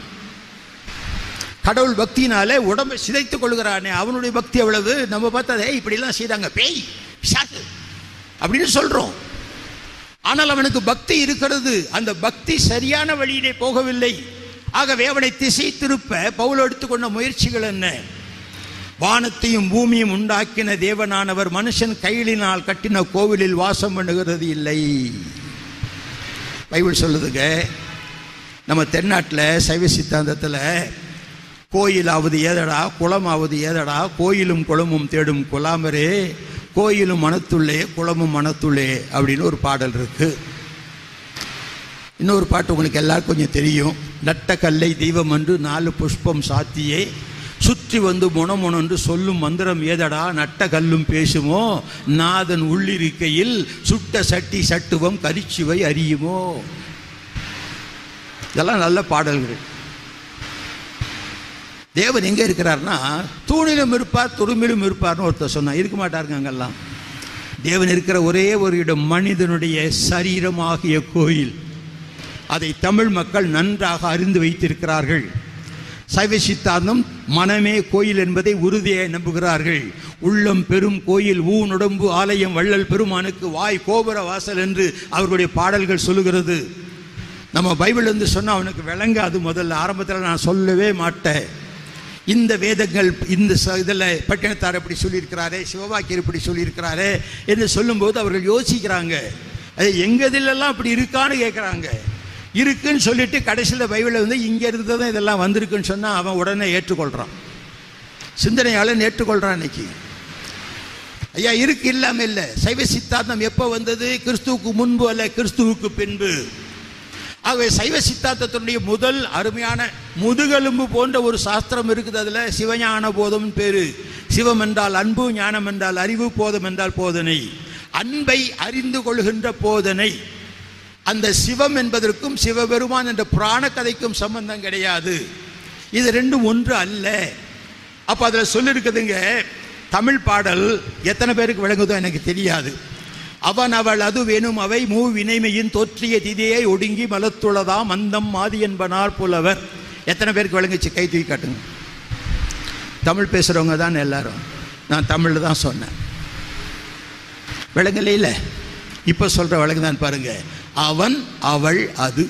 கடவுள் பக்தினாலே உடம்பை சிதைத்துக் கொள்கிறானே அவனுடைய பக்தி எவ்வளவு? நம்ம பார்த்தா இப்படிலாம் செய்கிறாங்க பேய் பிசாசு அப்படின்னு சொல்கிறோம் ஆனால் அவனுக்கு பக்தி இருக்கிறது. அந்த பக்தி சரியான வழியிலே போகவில்லை. ஆகவே அவனை திசை திருப்ப பவுல் எடுத்துக்கொண்ட முயற்சிகள் என்ன? வானத்தையும் பூமியும் உண்டாக்கின தேவனானவர் மனுஷன் கையிலினால் கட்டின கோவிலில் வாசம் பண்ணுகிறது இல்லை. பைபிள் சொல்லுதுங்க நம்ம தென்னாட்டில் சைவ சித்தாந்தத்தில் கோயிலாவது ஏதடா குளமாவது ஏதடா கோயிலும் குளமும் தேடும் குலாமரே கோயிலும் மனத்துள்ளே குளமும் மனத்துள்ளே அப்படின்னு ஒரு பாடல் இருக்கு. இன்னொரு பாட்டு உங்களுக்கு எல்லாருக்கும் கொஞ்சம் தெரியும். நட்ட கல்லை தெய்வம் என்று நாலு புஷ்பம் சாத்தியே சுற்றி வந்து முணமுணன்று சொல்லும் மந்திரம் ஏதடா? நட்ட கல்லும் பேசுமோ? நாதன் உள்ளிருக்கையில் சுட்ட சட்டி சட்டுவம் கரிச்சுவை அறியுமோ? இதெல்லாம் நல்ல பாடல்கள். தேவன் எங்கே இருக்கிறார்னா தூணிலும் இருப்பார் துரும்பிலும் இருப்பார்னு ஒருத்தர் சொன்னார். இருக்க மாட்டாருங்க அங்கெல்லாம். தேவன் இருக்கிற ஒரே ஒரு இடம் மனிதனுடைய சரீரமாகிய கோயில். அதை தமிழ் மக்கள் நன்றாக அறிந்து வைத்திருக்கிறார்கள். சைவ சித்தாந்தம் மனமே கோயில் என்பதை உறுதியாக நம்புகிறார்கள். உள்ளம் பெரும் கோயில் ஊனுடம்பு ஆலயம் வள்ளல் பெருமானுக்கு வாய் கோபுர வாசல் என்று அவர்களுடைய பாடல்கள் சொல்லுகிறது. நம்ம பைபிள் வந்து சொன்னால் அவனுக்கு விளங்காது முதல்ல. ஆரம்பத்தில் நான் சொல்லவே மாட்டேன். இந்த வேதங்கள் இந்த இதில் பட்டினத்தார் இப்படி சொல்லியிருக்கிறாரே சிவவாக்கியர் இப்படி சொல்லியிருக்கிறாரே என்று சொல்லும்போது அவர்கள் யோசிக்கிறாங்க. அது எங்கதிலெல்லாம் அப்படி இருக்கான்னு கேட்குறாங்க. இருக்குன்னு சொல்லிட்டு கடைசியில் பைபிளில் வந்து இங்கே இருந்து தான் இதெல்லாம் வந்திருக்குன்னு சொன்னால் அவன் உடனே ஏற்றுக்கொள்கிறான் சிந்தனையாளன் ஏற்றுக்கொள்கிறான் இன்னைக்கு. ஐயா இருக்கு இல்லாமல் இல்லை. சைவ சித்தாந்தம் எப்போ வந்தது? கிறிஸ்துவுக்கு முன்பு அல்ல கிறிஸ்துவுக்கு பின்பு. ஆகவே சைவ சித்தாந்தத்தினுடைய முதல் அருமையான முதுகெலும்பு போன்ற ஒரு சாஸ்திரம் இருக்குது அதில். சிவஞான போதம் பேரு. சிவம் என்றால் அன்பு ஞானம் என்றால் அறிவு போதம் என்றால் போதனை. அன்பை அறிந்து கொள்கின்ற போதனை. அந்த சிவம் என்பதற்கும் சிவபெருமான் என்ற புராண கதைக்கும் சம்பந்தம் கிடையாது. இது ரெண்டும் ஒன்று அல்ல. அப்போ அதில் சொல்லியிருக்குதுங்க தமிழ் பாடல் எத்தனை பேருக்கு விளங்குதோ எனக்கு தெரியாது. அவன் அவள் அது வேணும் அவை மூ வினைமையின் தோற்றிய திதியை ஒடுங்கி மலத்துளதா மந்தம் மாதி என்பனார் புலவர். எத்தனை பேருக்கு விளங்குச்சு? கை தூக்கி காட்டுங்க. தமிழ் பேசுகிறவங்க தான் எல்லாரும். நான் தமிழில் தான் சொன்னேன். விளங்கலையில? இப்போ சொல்கிற விளங்குதான் பாருங்கள் அவன் அவள் அது.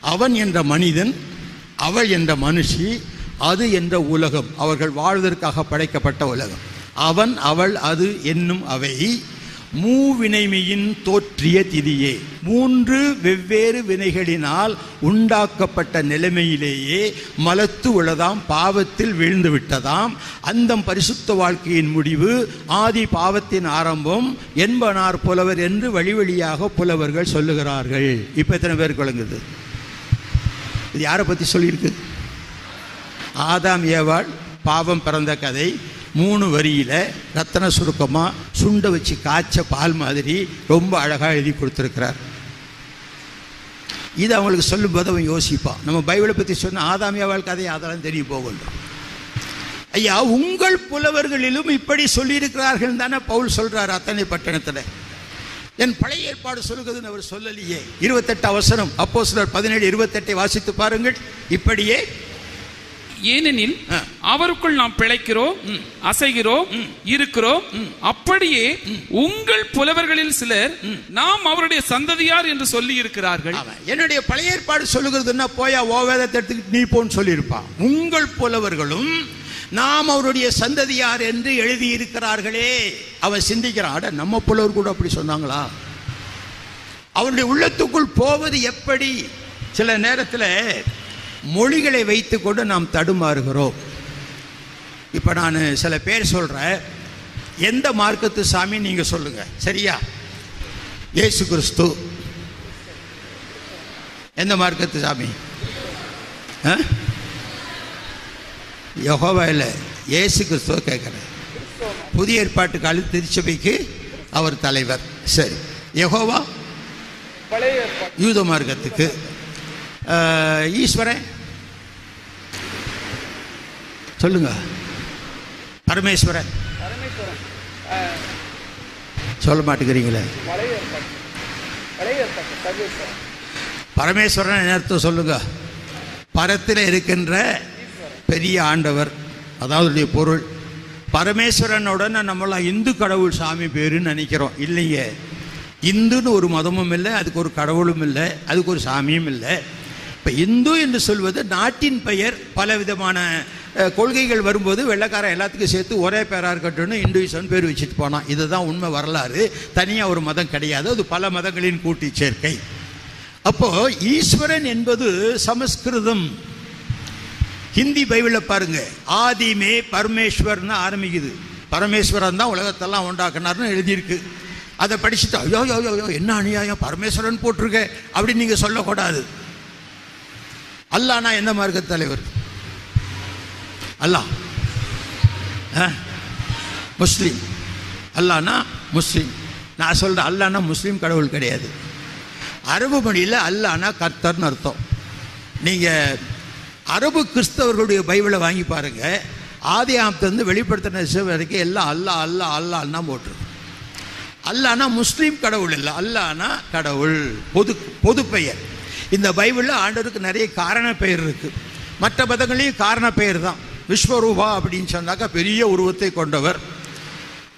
அவன் என்ற மனிதன் அவள் என்ற மனுஷி அது என்ற உலகம். அவர்கள் வாழ்வதற்காக படைக்கப்பட்ட உலகம். அவன் அவள் அது என்னும் அவை. மூவினைமையின் தோற்றிய திதியே. மூன்று வெவ்வேறு வினைகளினால் உண்டாக்கப்பட்ட நிலைமையிலேயே மலத்து உள்ளதாம் பாவத்தில் வீழ்ந்து விட்டதாம். அந்த பரிசுத்த வாழ்க்கையின் முடிவு ஆதி பாவத்தின் ஆரம்பம் என்பனார் புலவர் என்று வழி வழியாக புலவர்கள் சொல்லுகிறார்கள். இப்போ எத்தனை பேர் குழங்குது இது யாரை பற்றி சொல்லியிருக்கு? ஆதாம் ஏவாள் பாவம் பிறந்த கதை மூணு வரியில் ரத்தன சுருக்கமாக சுண்டை வச்சு காய்ச்ச பால் மாதிரி ரொம்ப அழகாக எழுதி கொடுத்துருக்கிறார். இது அவங்களுக்கு சொல்லும்போது அவன் யோசிப்பான். நம்ம பைபிளை பற்றி சொன்ன ஆதாம் ஏவாள் கதை அதெல்லாம் தெரிய போகணும் ஐயா உங்கள் புலவர்களிலும் இப்படி சொல்லியிருக்கிறார்கள் தானே பவுல் சொல்கிறார் அத்தனை பட்டணத்தில். என் பழைய ஏற்பாடு சொல்லுகிறதுன்னு அவர் சொல்லலையே. இருபத்தெட்டு அவசரம். அப்போ சிலர் பதினேழு இருபத்தெட்டை வாசித்து பாருங்கள். இப்படியே ஏனெனில். அவருக்குள் நாம் பிழைக்கிறோம் அசைகிறோம் இருக்கிறோம். அப்படியே உங்கள் புலவர்களில் சிலர் நாம் அவருடைய சந்ததியார் என்று சொல்லி இருக்கிறார்கள் என்னுடைய பழைய ஏற்பாடு சொல்லுகிறதுன்னா போயா ஓ வேதத்தை எடுத்துக்கிட்டு நீ போன்னு சொல்லியிருப்பான் உங்கள் புலவர்களும் நாம் அவருடைய சந்ததியார் என்று எழுதியிருக்கிறார்களே. அவன் சிந்திக்கிறான் அட நம்ம புலவர் கூட அப்படி சொன்னாங்களா? அவருடைய உள்ளத்துக்குள் போவது எப்படி? சில நேரத்தில் மொழிகளை வைத்துக்கொண்டு நாம் தடுமாறுகிறோம். இப்போ நான் சில பேர் சொல்கிறேன் எந்த மார்க்கத்து சாமி நீங்கள் சொல்லுங்கள் சரியா? இயேசு கிறிஸ்து. எந்த மார்க்கத்து சாமி? யெகோவா இல்லை. இயேசு கிறிஸ்துவ கேட்குறேன் புதிய ஏற்பாட்டு கால திருச்சபைக்கு அவர் தலைவர். சரி. யெகோவா? யூத மார்க்கத்துக்கு. ஈஸ்வரன்? சொல்லுங்க. பரமேஸ்வரன். சொல்ல மாட்டேங்கிறீங்களே. பரமேஸ்வரன். என்ன அர்த்தம் சொல்லுங்க? பரத்தில் இருக்கின்ற பெரிய ஆண்டவர் அதாவது பொருள். பரமேஸ்வரனுடன் நம்மளாம் இந்து கடவுள் சாமி பேருன்னு நினைக்கிறோம். இல்லைங்க இந்துன்னு ஒரு மதமும் இல்லை அதுக்கு ஒரு கடவுளும் இல்லை அதுக்கு ஒரு சாமியும் இல்லை. இப்போ இந்து என்று சொல்வது நாட்டின் பெயர் பல விதமான கொள்கைகள் வரும்போது வெள்ளக்காரன் எல்லாத்துக்கும் சேர்த்து ஒரே பேராக இருக்கட்டும்னு இந்துவிசம் பேர் வச்சுட்டு போனான். இதுதான் உண்மை வரலாறு. தனியாக ஒரு மதம் கிடையாது. அது பல மதங்களின் கூட்டி சேர்க்கை. அப்போ ஈஸ்வரன் என்பது சமஸ்கிருதம். ஹிந்தி பைபிளில் பாருங்க. ஆதிமே பரமேஸ்வர்னு ஆரம்பிக்குது. பரமேஸ்வரன் தான் உலகத்தெல்லாம் உண்டாக்குனார்னு எழுதியிருக்கு. அதை படிச்சுட்டு ஐயோ யோ யோ என்ன அநியாயம்? பரமேஸ்வரன் போட்டிருக்க. அப்படின்னு நீங்கள் சொல்லக்கூடாது. அல்லாஹ்னா எந்த மார்க்க தலைவர்? அல்லாஹ். ஆ? முஸ்லீம். அல்லாஹ்னா முஸ்லீம். நான் சொல்கிறேன் அல்லானா முஸ்லீம் கடவுள் கிடையாது. அரபு மொழியில் அல்லானா கர்த்தர்னு அர்த்தம். நீங்கள் அரபு கிறிஸ்தவர்களுடைய பைபிளை வாங்கி பாருங்க. ஆதி ஆமத்திலிருந்து வெளிப்படுத்தின சிவ வரைக்கும் எல்லாம் அல்லா அல்லா அல்லாஹ்னா போட்டுருக்கு. அல்லானா முஸ்லீம் கடவுள் இல்லை. அல்லானா கடவுள். பொது பொது பெயர். இந்த பைபிளில் ஆண்டவருக்கு நிறைய காரண பெயர் இருக்குது மற்ற மதங்களையும் காரண பெயர் தான். விஸ்வரூபா அப்படின்னு சொன்னாக்கா பெரிய உருவத்தை கொண்டவர்.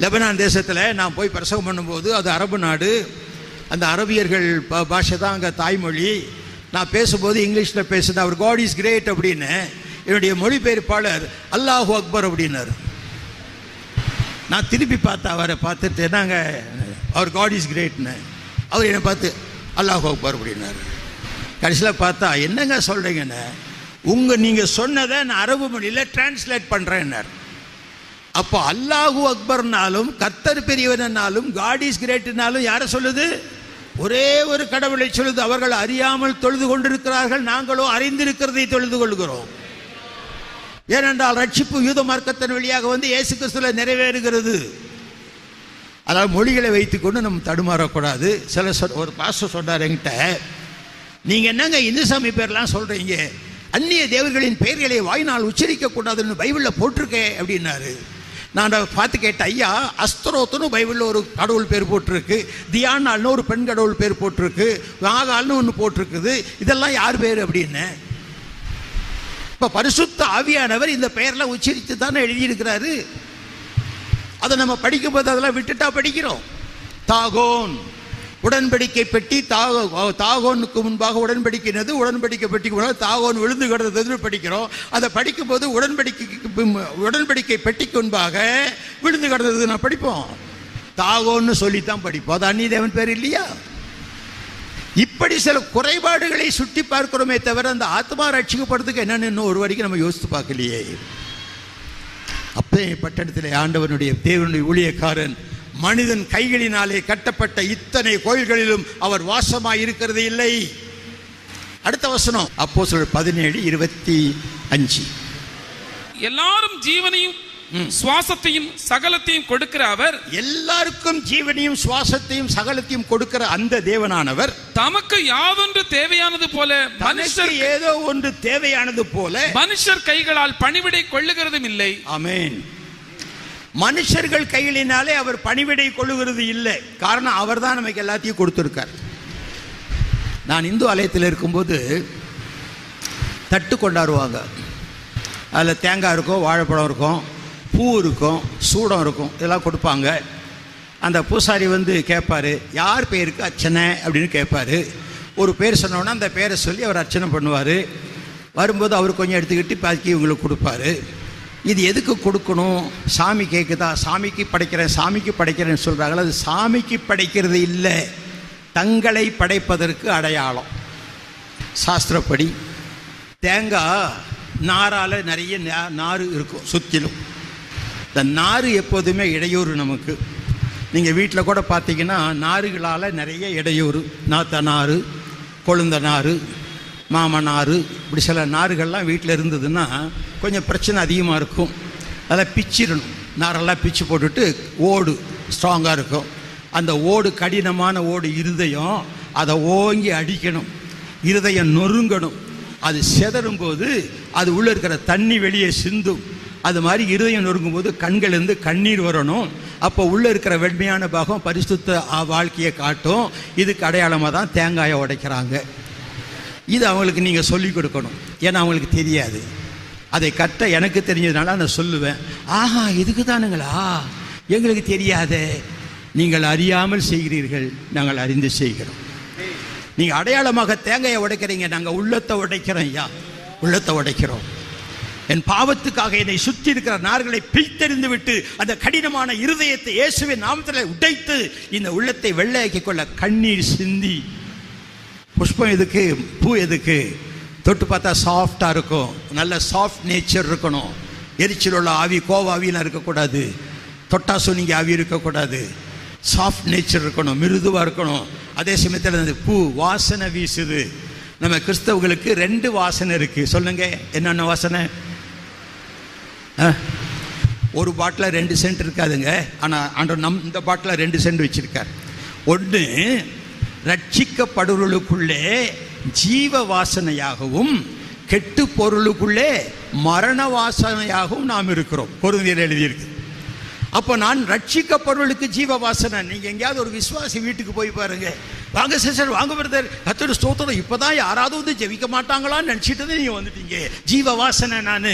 லெபனான் தேசத்தில் நான் போய் பிரசவம் பண்ணும்போது அது அரபு நாடு. அந்த அரபியர்கள் பா- பாஷை தான் அங்கே தாய்மொழி. நான் பேசும்போது இங்கிலீஷில் பேசுனேன். அவர் காட் இஸ் கிரேட் அப்படின்னு. என்னுடைய மொழிபெயர்ப்பாளர் அல்லாஹு அக்பர் அப்படின்னார். நான் திருப்பி பார்த்தேன் அவரை பார்த்துட்டு என்னங்க? அவர் காட் இஸ் கிரேட்னு அவர் என்னை பார்த்து அல்லாஹ் அக்பர் அப்படின்னாரு. கடைசியில் பார்த்தா என்னங்க சொல்கிறீங்கன்னு உங்கள் நீங்கள் சொன்னதை நான் அரபு மொழியில் டிரான்ஸ்லேட் பண்ணுறேன்னார் அப்போ அல்லாஹு அக்பர்னாலும் கத்தர் பெரியவனாலும் காட் இஸ் கிரேட்னாலும் யாரை சொல்லுது? ஒரே ஒரு கடவுளை சொல்லுது அவர்கள் அறியாமல் தொழுது கொண்டிருக்கிறார்கள் நாங்களோ அறிந்திருக்கிறதை தொழுது கொள்கிறோம். ஏனென்றால் ரட்சிப்பு யூத மார்க்கத்தின் வழியாக வந்து இயேசு கிறிஸ்துல நிறைவேறுகிறது. அதாவது மொழிகளை வைத்துக்கொண்டு நம்ம தடுமாறக்கூடாது. சில ஒரு பாஸ்டர் சொன்னார் என்கிட்ட நீங்கள் என்னங்க இந்து சாமி பேர்லாம் சொல்கிறீங்க அந்நிய தேவர்களின் பெயர்களை வாய்நாள் உச்சரிக்கக்கூடாதுன்னு பைபிளில் போட்டிருக்கே அப்படின்னாரு. நான் பார்த்து கேட்டேன் ஐயா அஸ்தரோத்துன்னு பைபிளில் ஒரு கடவுள் பேர் போட்டிருக்கு தியானால்னு ஒரு பெண் கடவுள் பேர் போட்டிருக்கு நாகால்னு ஒன்று போட்டிருக்குது இதெல்லாம் யார் பேர்? அப்படின்னு. இப்போ பரிசுத்த ஆவியானவர் இந்த பெயரெலாம் உச்சரித்து தானே எழுதியிருக்கிறாரு. அதை நம்ம படிக்கும்போது அதெல்லாம் விட்டுட்டா படிக்கிறோம். தாகோன். உடன்படிக்கை பெட்டி தாகோ தாகோனுக்கு முன்பாக உடன்படிக்கிறது உடன்படிக்கை பெட்டிக்கு முன்பாக தாகோன் விழுந்து கிடந்ததுன்னு படிக்கிறோம் அதை படிக்கும்போது உடன்படிக்கைக்கு உடன்படிக்கை பெட்டிக்கு முன்பாக விழுந்து கிடந்தது நான் படிப்போம். தாகோன்னு சொல்லித்தான் படிப்போம். அது அன்னி தேவன் பேர் இல்லையா? இப்படி சில குறைபாடுகளை சுட்டி பார்க்கிறோமே தவிர அந்த ஆத்மா ரட்சிக்கப்படுறதுக்கு என்னன்னு இன்னும் ஒரு வரைக்கும் நம்ம யோசித்து பார்க்கலையே. அப்பே பட்டணத்தில் ஆண்டவனுடைய தேவனுடைய ஊழியக்காரன் மனிதன் கைகளினாலே கட்டப்பட்ட இத்தனை கோயில்களிலும் அவர் வாசமாய் இருக்கிறது இல்லை. அடுத்த வசனம் அப்போ சொல் பதினேழு இருபத்தி அஞ்சு. எல்லாரும் ஜீவனையும் சுவாசத்தையும் சகலத்தையும் கொடுக்கிற அவர் எல்லாருக்கும் ஜீவனையும் சுவாசத்தையும் சகலத்தையும் கொடுக்கிற அந்த தேவனானவர். தமக்கு யாதொன்று தேவையானது போல மனுஷர் மனுஷர் ஏதோ ஒன்று தேவையானது போல மனுஷர் கைகளால் பணிவிடை கொள்ளுகிறதும் இல்லை. ஆமென். மனுஷர்கள் கையிலினாலே அவர் பணிவிடை கொள்ளுகிறது இல்லை. காரணம் அவர் தான் நமக்கு எல்லாத்தையும் கொடுத்துருக்கார். நான் இந்து ஆலயத்தில் இருக்கும்போது தட்டு கொண்டாடுவாங்க. அதில் தேங்காய் இருக்கும் வாழைப்பழம் இருக்கும் பூ இருக்கும் சூடம் இருக்கும் இதெல்லாம் கொடுப்பாங்க. அந்த பூசாரி வந்து கேட்பாரு யார் பேருக்கு அர்ச்சனை? அப்படின்னு கேட்பாரு ஒரு பேர் சொன்னோன்னா அந்த பேரை சொல்லி அவர் அர்ச்சனை பண்ணுவார். வரும்போது அவர் கொஞ்சம் எடுத்துக்கிட்டு பாக்கி இவங்களுக்கு கொடுப்பாரு. இது எதுக்கு கொடுக்கணும்? சாமி கேட்குதா சாமிக்கு படைக்கிறேன் சாமிக்கு படைக்கிறேன்னு சொல்கிறாங்களா அது சாமிக்கு படைக்கிறது இல்லை. தங்களை படைப்பதற்கு அடையாளம். சாஸ்திரப்படி தேங்காய் நாரால் நிறைய நா- நாறு இருக்கும் சுற்றிலும் இந்த நாறு எப்போதுமே இடையூறு நமக்கு. நீங்கள் வீட்டில் கூட பார்த்தீங்கன்னா நாறுகளால் நிறைய இடையூறு. நாத்த நாறு கொழுந்த நாறு மாமனாறு இப்படி சில நாறுகள்லாம் வீட்டில் இருந்ததுன்னா கொஞ்சம் பிரச்சனை அதிகமாக இருக்கும். அதை பிச்சிடணும். நாரெல்லாம் பிச்சு போட்டுட்டு ஓடு ஸ்ட்ராங்காக இருக்கும். அந்த ஓடு கடினமான ஓடு இருதயம் அதை ஓங்கி அடிக்கணும். இருதயம் நொறுங்கணும். அது செதறும் போது அது உள்ளே இருக்கிற தண்ணி வெளியே சிந்தும். அது மாதிரி இருதயம் நொறுங்கும் போது கண்களிலிருந்து கண்ணீர் வரணும். அப்போ உள்ளே இருக்கிற வெண்மையான பாகம் பரிசுத்த ஆ- வாழ்க்கையை காட்டும். இதுக்கு அடையாளமாக தான் தேங்காயை உடைக்கிறாங்க. இது அவங்களுக்கு நீங்கள் சொல்லிக் கொடுக்கணும். ஏன்னா அவங்களுக்கு தெரியாது. அதை கட்ட எனக்கு தெரிஞ்சதுனால நான் சொல்லுவேன். ஆஹா இதுக்கு தானுங்களா எங்களுக்கு தெரியாதே. நீங்கள் அறியாமல் செய்கிறீர்கள். நாங்கள் அறிந்து செய்கிறோம். நீங்கள் அடையாளமாக தேங்காயை உடைக்கிறீங்க. நாங்கள் உள்ளத்தை உடைக்கிறோம் ஐயா. உள்ளத்தை உடைக்கிறோம். என் பாவத்துக்காக என்னை சுற்றி இருக்கிற நார்களை பிரித்தெறிந்து விட்டு அந்த கடினமான இருதயத்தை இயேசுவின் நாமத்தில் உடைத்து இந்த உள்ளத்தை வெள்ளையாக்கிக் கொள்ள கண்ணீர் சிந்தி புஷ்பம் எதுக்கு? பூ எதுக்கு? தொட்டு பார்த்தா சாஃப்டாக இருக்கும். நல்ல சாஃப்ட் நேச்சர் இருக்கணும். எரிச்சல் உள்ள ஆவி கோவாவிலாம் இருக்கக்கூடாது. தொட்டா சொன்னீங்க ஆவி இருக்கக்கூடாது. சாஃப்ட் நேச்சர் இருக்கணும். மிருதுவாக இருக்கணும். அதே சமயத்தில் அந்த பூ வாசனை வீசுது. நம்ம கிறிஸ்தவர்களுக்கு ரெண்டு வாசனை இருக்குது சொல்லுங்க என்னென்ன வாசனை? ஆ? ஒரு பாட்டில் ரெண்டு சென்ட் இருக்காதுங்க. ஆனால் ஆண்டவர் நம் இந்த பாட்டில் ரெண்டு சென்ட் வச்சுருக்கார். ஒன்று ரட்சிக்கப்படுவர்களுக்குள்ளே ஜீவ வாசனையாகவும் கெட்டு பொருளுக்குள்ளே மரண வாசனையாகவும் நாம் இருக்கிறோம். பொருந்தியில் எழுதியிருக்கு. அப்போ நான் ரட்சிக்கப்படுவர்களுக்கு ஜீவ வாசனை நீங்கள் எங்கேயாவது ஒரு விசுவாசி வீட்டுக்கு போய் பாருங்க. வாங்க சிஸ்டர் வாங்க பிரதர். கத்தோட ஸ்தோத்திரம். இப்போதான் யாராவது வந்து ஜெபிக்க மாட்டாங்களான்னு நினச்சிட்டு நீங்கள் வந்துட்டீங்க. ஜீவ வாசனை நான்.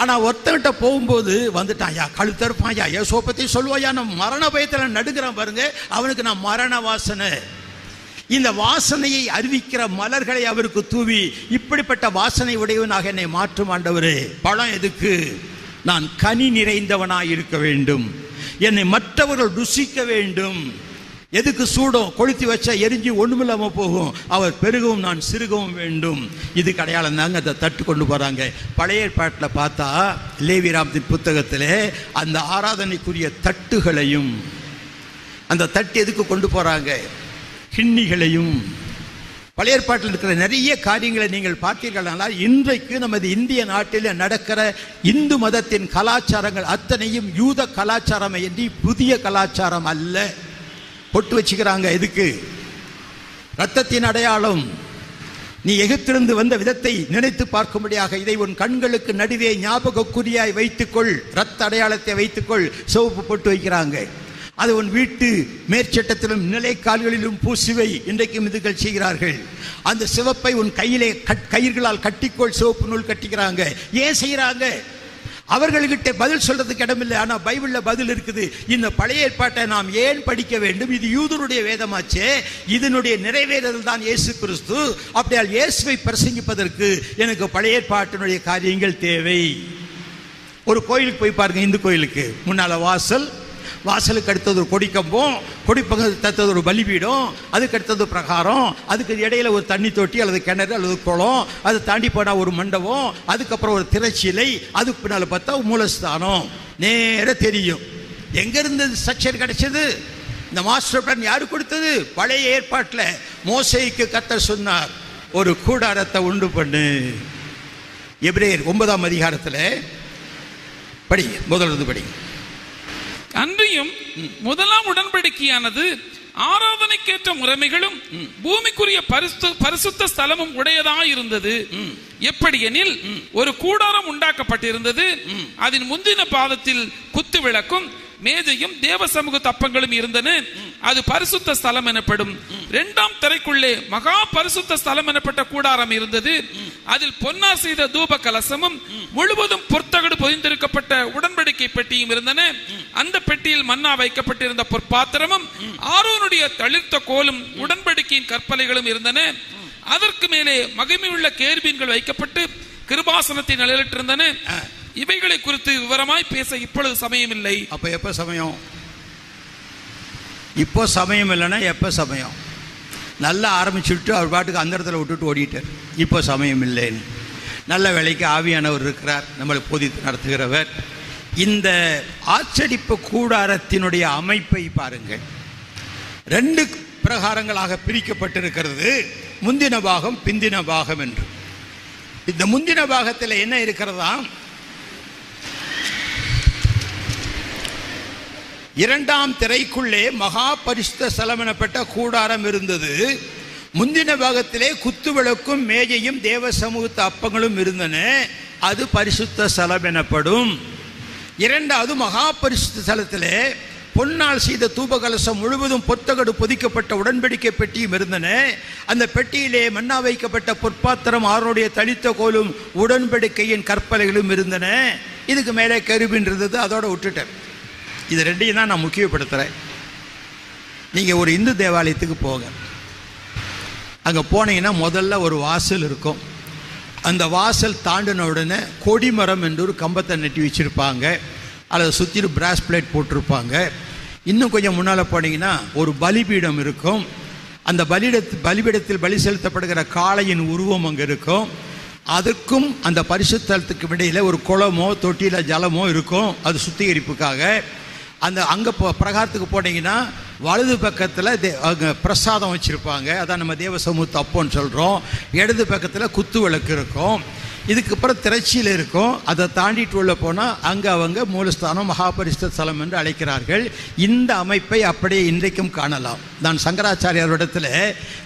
ஆனால் ஒருத்தன்கிட்ட போகும்போது வந்துட்டான் யா கழுத்தறுப்பான் ஐயா ஏசோ பற்றி சொல்லுவாயா நான் மரண பயத்தில் நடுக்கிறேன் பாருங்க. அவனுக்கு நான் மரண வாசனை இந்த வாசனையை அறிவிக்கிற மலர்களை அவருக்கு தூவி இப்படிப்பட்ட வாசனை உடையவனாக என்னை மாற்றும் ஆண்டவரே. பழம் எதுக்கு? நான் கனி நிறைந்தவனாய் இருக்க வேண்டும். என்னை மற்றவர்கள் ருசிக்க வேண்டும். எதுக்கு சூடும் கொளுத்தி வச்சா எரிஞ்சு ஒண்ணுமில்லாம போகும். அவர் பெருகவும் நான் சிறுகவும் வேண்டும். இது அடையாளம் தாங்க அதை தட்டு கொண்டு போறாங்க. பழைய பாட்டில் பார்த்தா லேவிராமத்தின் புத்தகத்திலே அந்த ஆராதனைக்குரிய தட்டுகளையும் அந்த தட்டு எதுக்கு கொண்டு போறாங்க? கிண்ணிகளையும். பழைய ஏற்பாட்டில் இருக்கிற நிறைய காரியங்களை நீங்கள் பார்த்தீர்களானால் இன்றைக்கு நமது இந்திய நாட்டில் நடக்கிற இந்து மதத்தின் கலாச்சாரங்கள் அத்தனையும் யூத கலாச்சாரம் என்று புதிய கலாச்சாரம் அல்ல. பொட்டு வச்சுக்கிறாங்க எதுக்கு? ரத்தத்தின் அடையாளம். நீ எகிப்திலிருந்து வந்த விதத்தை நினைத்து பார்க்கும்படியாக இதை உன் கண்களுக்கு நடுவே ஞாபகக்குறியாய் வைத்துக்கொள். ரத்த அடையாளத்தை வைத்துக்கொள். சிவப்பு போட்டு வைக்கிறாங்க. அது உன் வீட்டு மேற்சட்டத்திலும் நிலை கால்களிலும் பூசுவை. இன்றைக்கும் இதுகள் செய்கிறார்கள். அந்த சிவப்பை உன் கையிலே கட்- கயிர்களால் கட்டிக்கோள் சிவப்பு நூல் கட்டிக்கிறாங்க. ஏன் செய்கிறாங்க? அவர்கள்கிட்ட பதில் சொல்றதுக்கு இடமில்லை ஆனா பைபிள்ல பதில் இருக்குது. இந்த பழைய ஏற்பாட்டை நாம் ஏன் படிக்க வேண்டும்? இது யூதருடைய வேதமாச்சே. இதனுடைய நிறைவேறுதல் தான் இயேசு கிறிஸ்து. அப்படியால் இயேசுவை பிரசங்கிப்பதற்கு எனக்கு பழைய ஏற்பாட்டினுடைய காரியங்கள் தேவை. ஒரு கோயிலுக்கு போய் பாருங்க இந்து கோயிலுக்கு. முன்னால வாசல் வாசலுக்கு அடுத்தது ஒரு கொடிக்கம்பம் கொடிப்பங்கத்துக்கு அடுத்தது ஒரு பலிபீடம் அதுக்கு அடுத்தது பிரகாரம் அதுக்கு இடையில ஒரு தண்ணி தொட்டி அல்லது கிணறு அல்லது குளம் அதை தாண்டி போனால் ஒரு மண்டபம் அதுக்கப்புறம் ஒரு திரைச்சிலை அதுக்கு பின்னால் பார்த்தா மூலஸ்தானம். நேர தெரியும். எங்கேருந்து ஸ்ட்ரக்சர் கிடைச்சது? இந்த மாஸ்டர் பிளான் யார் கொடுத்தது? பழைய ஏற்பாட்டில் மோசைக்கு கத்த சொன்னார் ஒரு கூடாரத்தை உண்டு பண்ணு. எபிரேயர் ஒன்பதாம் அதிகாரத்தில் படிங்க முதலிருந்து படிங்க. அன்றியும் முதலாம் உடன்படிக்கையானது ஆராதனைக்கேற்ற முறைமைகளும் பூமிக்குரிய பரிசு பரிசுத்த ஸ்தலமும் உடையதா இருந்தது எப்படி எனில் ஒரு கூடாரம் உண்டாக்கப்பட்டிருந்தது. அதன் முந்தின பாதத்தில் குத்து விளக்கும். மேஜையும் தேவ சமூக தப்பங்களும் இருந்தன. அது பரிசுத்த ஸ்தலம் எனப்படும். இரண்டாம் திரைக்குள்ளே மகா பரிசுத்த ஸ்தலம் எனப்பட்ட கூடாரம் இருந்தது. அதில் பொன்னார் செய்த தூப கலசமும் முழுவதும் பொற்தகடு பொதிந்திருக்கப்பட்ட உடன்படிக்கை பெட்டியும் இருந்தன. அந்த பெட்டியில் மன்னா வைக்கப்பட்டிருந்த பொற்பாத்திரமும் ஆரோனுடைய தளிர்த்த கோலும் உடன்படிக்கையின் கற்பலைகளும் இருந்தன. அதற்கு மேலே மகிமையுள்ள கேர்பீன்கள் வைக்கப்பட்டு கிருபாசனத்தை நிலையிட்டிருந்தன இவைகளை குறித்து விவரமாய் பேச இப்பொழுது சமயம் இல்லை அப்போ எப்போ சமயம்? இப்போ சமயம் இல்லைன்னா எப்போ சமயம்? நல்லா ஆரம்பிச்சுட்டு அவர் பாட்டுக்கு அந்த இடத்துல விட்டுட்டு ஓடிட்டார். இப்போ சமயம் இல்லைன்னு. நல்ல வேலைக்கு ஆவியானவர் இருக்கிறார். நம்மளை போதித்து நடத்துகிறவர். இந்த ஆச்சரிப்பு கூடாரத்தினுடைய அமைப்பை பாருங்கள். ரெண்டு பிரகாரங்களாக பிரிக்கப்பட்டிருக்கிறது. முந்தின பாகம் பிந்தின பாகம் என்று. இந்த முந்தின பாகத்தில் என்ன இருக்கிறதா இரண்டாம் திரைக்குள்ளே மகா பரிசுத்த ஸ்தலம் எனப்பட்ட கூடாரம் இருந்தது. முந்தின பாகத்திலே குத்துவிளக்கும் மேஜையும் தேவ சமூகத்து அப்பங்களும் இருந்தன. அது பரிசுத்த ஸ்தலம் எனப்படும் இரண்டாவது மகா பரிசுத்த ஸ்தலத்திலே பொன்னால் செய்த தூபகலசம் முழுவதும் பொத்தகடு பொதிக்கப்பட்ட உடன்படிக்கை பெட்டியும் இருந்தன. அந்த பெட்டியிலே மண்ணா வைக்கப்பட்ட பொற்பாத்திரம் ஆறனுடைய தளித்த கோலும் உடன்படிக்கையின் கற்பலைகளும் இருந்தன. இதுக்கு மேலே கருவின் இருந்தது அதோட விட்டுட்டேன். இது ரெண்டையும் தான் நான் முக்கியப்படுத்துகிறேன் நீங்கள் ஒரு இந்து தேவாலயத்துக்கு போங்க. அங்கே போனீங்கன்னா முதல்ல ஒரு வாசல் இருக்கும். அந்த வாசல் தாண்டின உடனே கொடிமரம் என்று ஒரு கம்பத்தை நட்டி வச்சுருப்பாங்க. அதில் சுற்றிட்டு பிராஸ் பிளேட் போட்டிருப்பாங்க. இன்னும் கொஞ்சம் முன்னால் போனீங்கன்னா ஒரு பலிபீடம் இருக்கும். அந்த பலியிடத்து பலிபீடத்தில் பலி செலுத்தப்படுகிற காளையின் உருவம் அங்கே இருக்கும். அதுக்கும் அந்த பரிசுத்தலத்துக்கு இடையில் ஒரு குளமோ தொட்டியில் ஜலமோ இருக்கும். அது சுத்திகரிப்புக்காக. அந்த அங்கே போ பிரகாரத்துக்கு போனீங்கன்னா வலது பக்கத்தில் தே அங்கே பிரசாதம் வச்சுருப்பாங்க. அதான் நம்ம தேவ சமூகத்து அப்போன்னு சொல்கிறோம் இடது பக்கத்தில் குத்து விளக்கு இருக்கும். இதுக்கு அப்புறம் திரைச்சியில் இருக்கும். அதை தாண்டிட்டு உள்ளே போனால் அங்கே அவங்க மூலஸ்தானம் மகாபரிஷ்ட ஸ்தலம் என்று அழைக்கிறார்கள். இந்த அமைப்பை அப்படியே இன்றைக்கும் காணலாம். நான் சங்கராச்சாரியாரிடத்தில்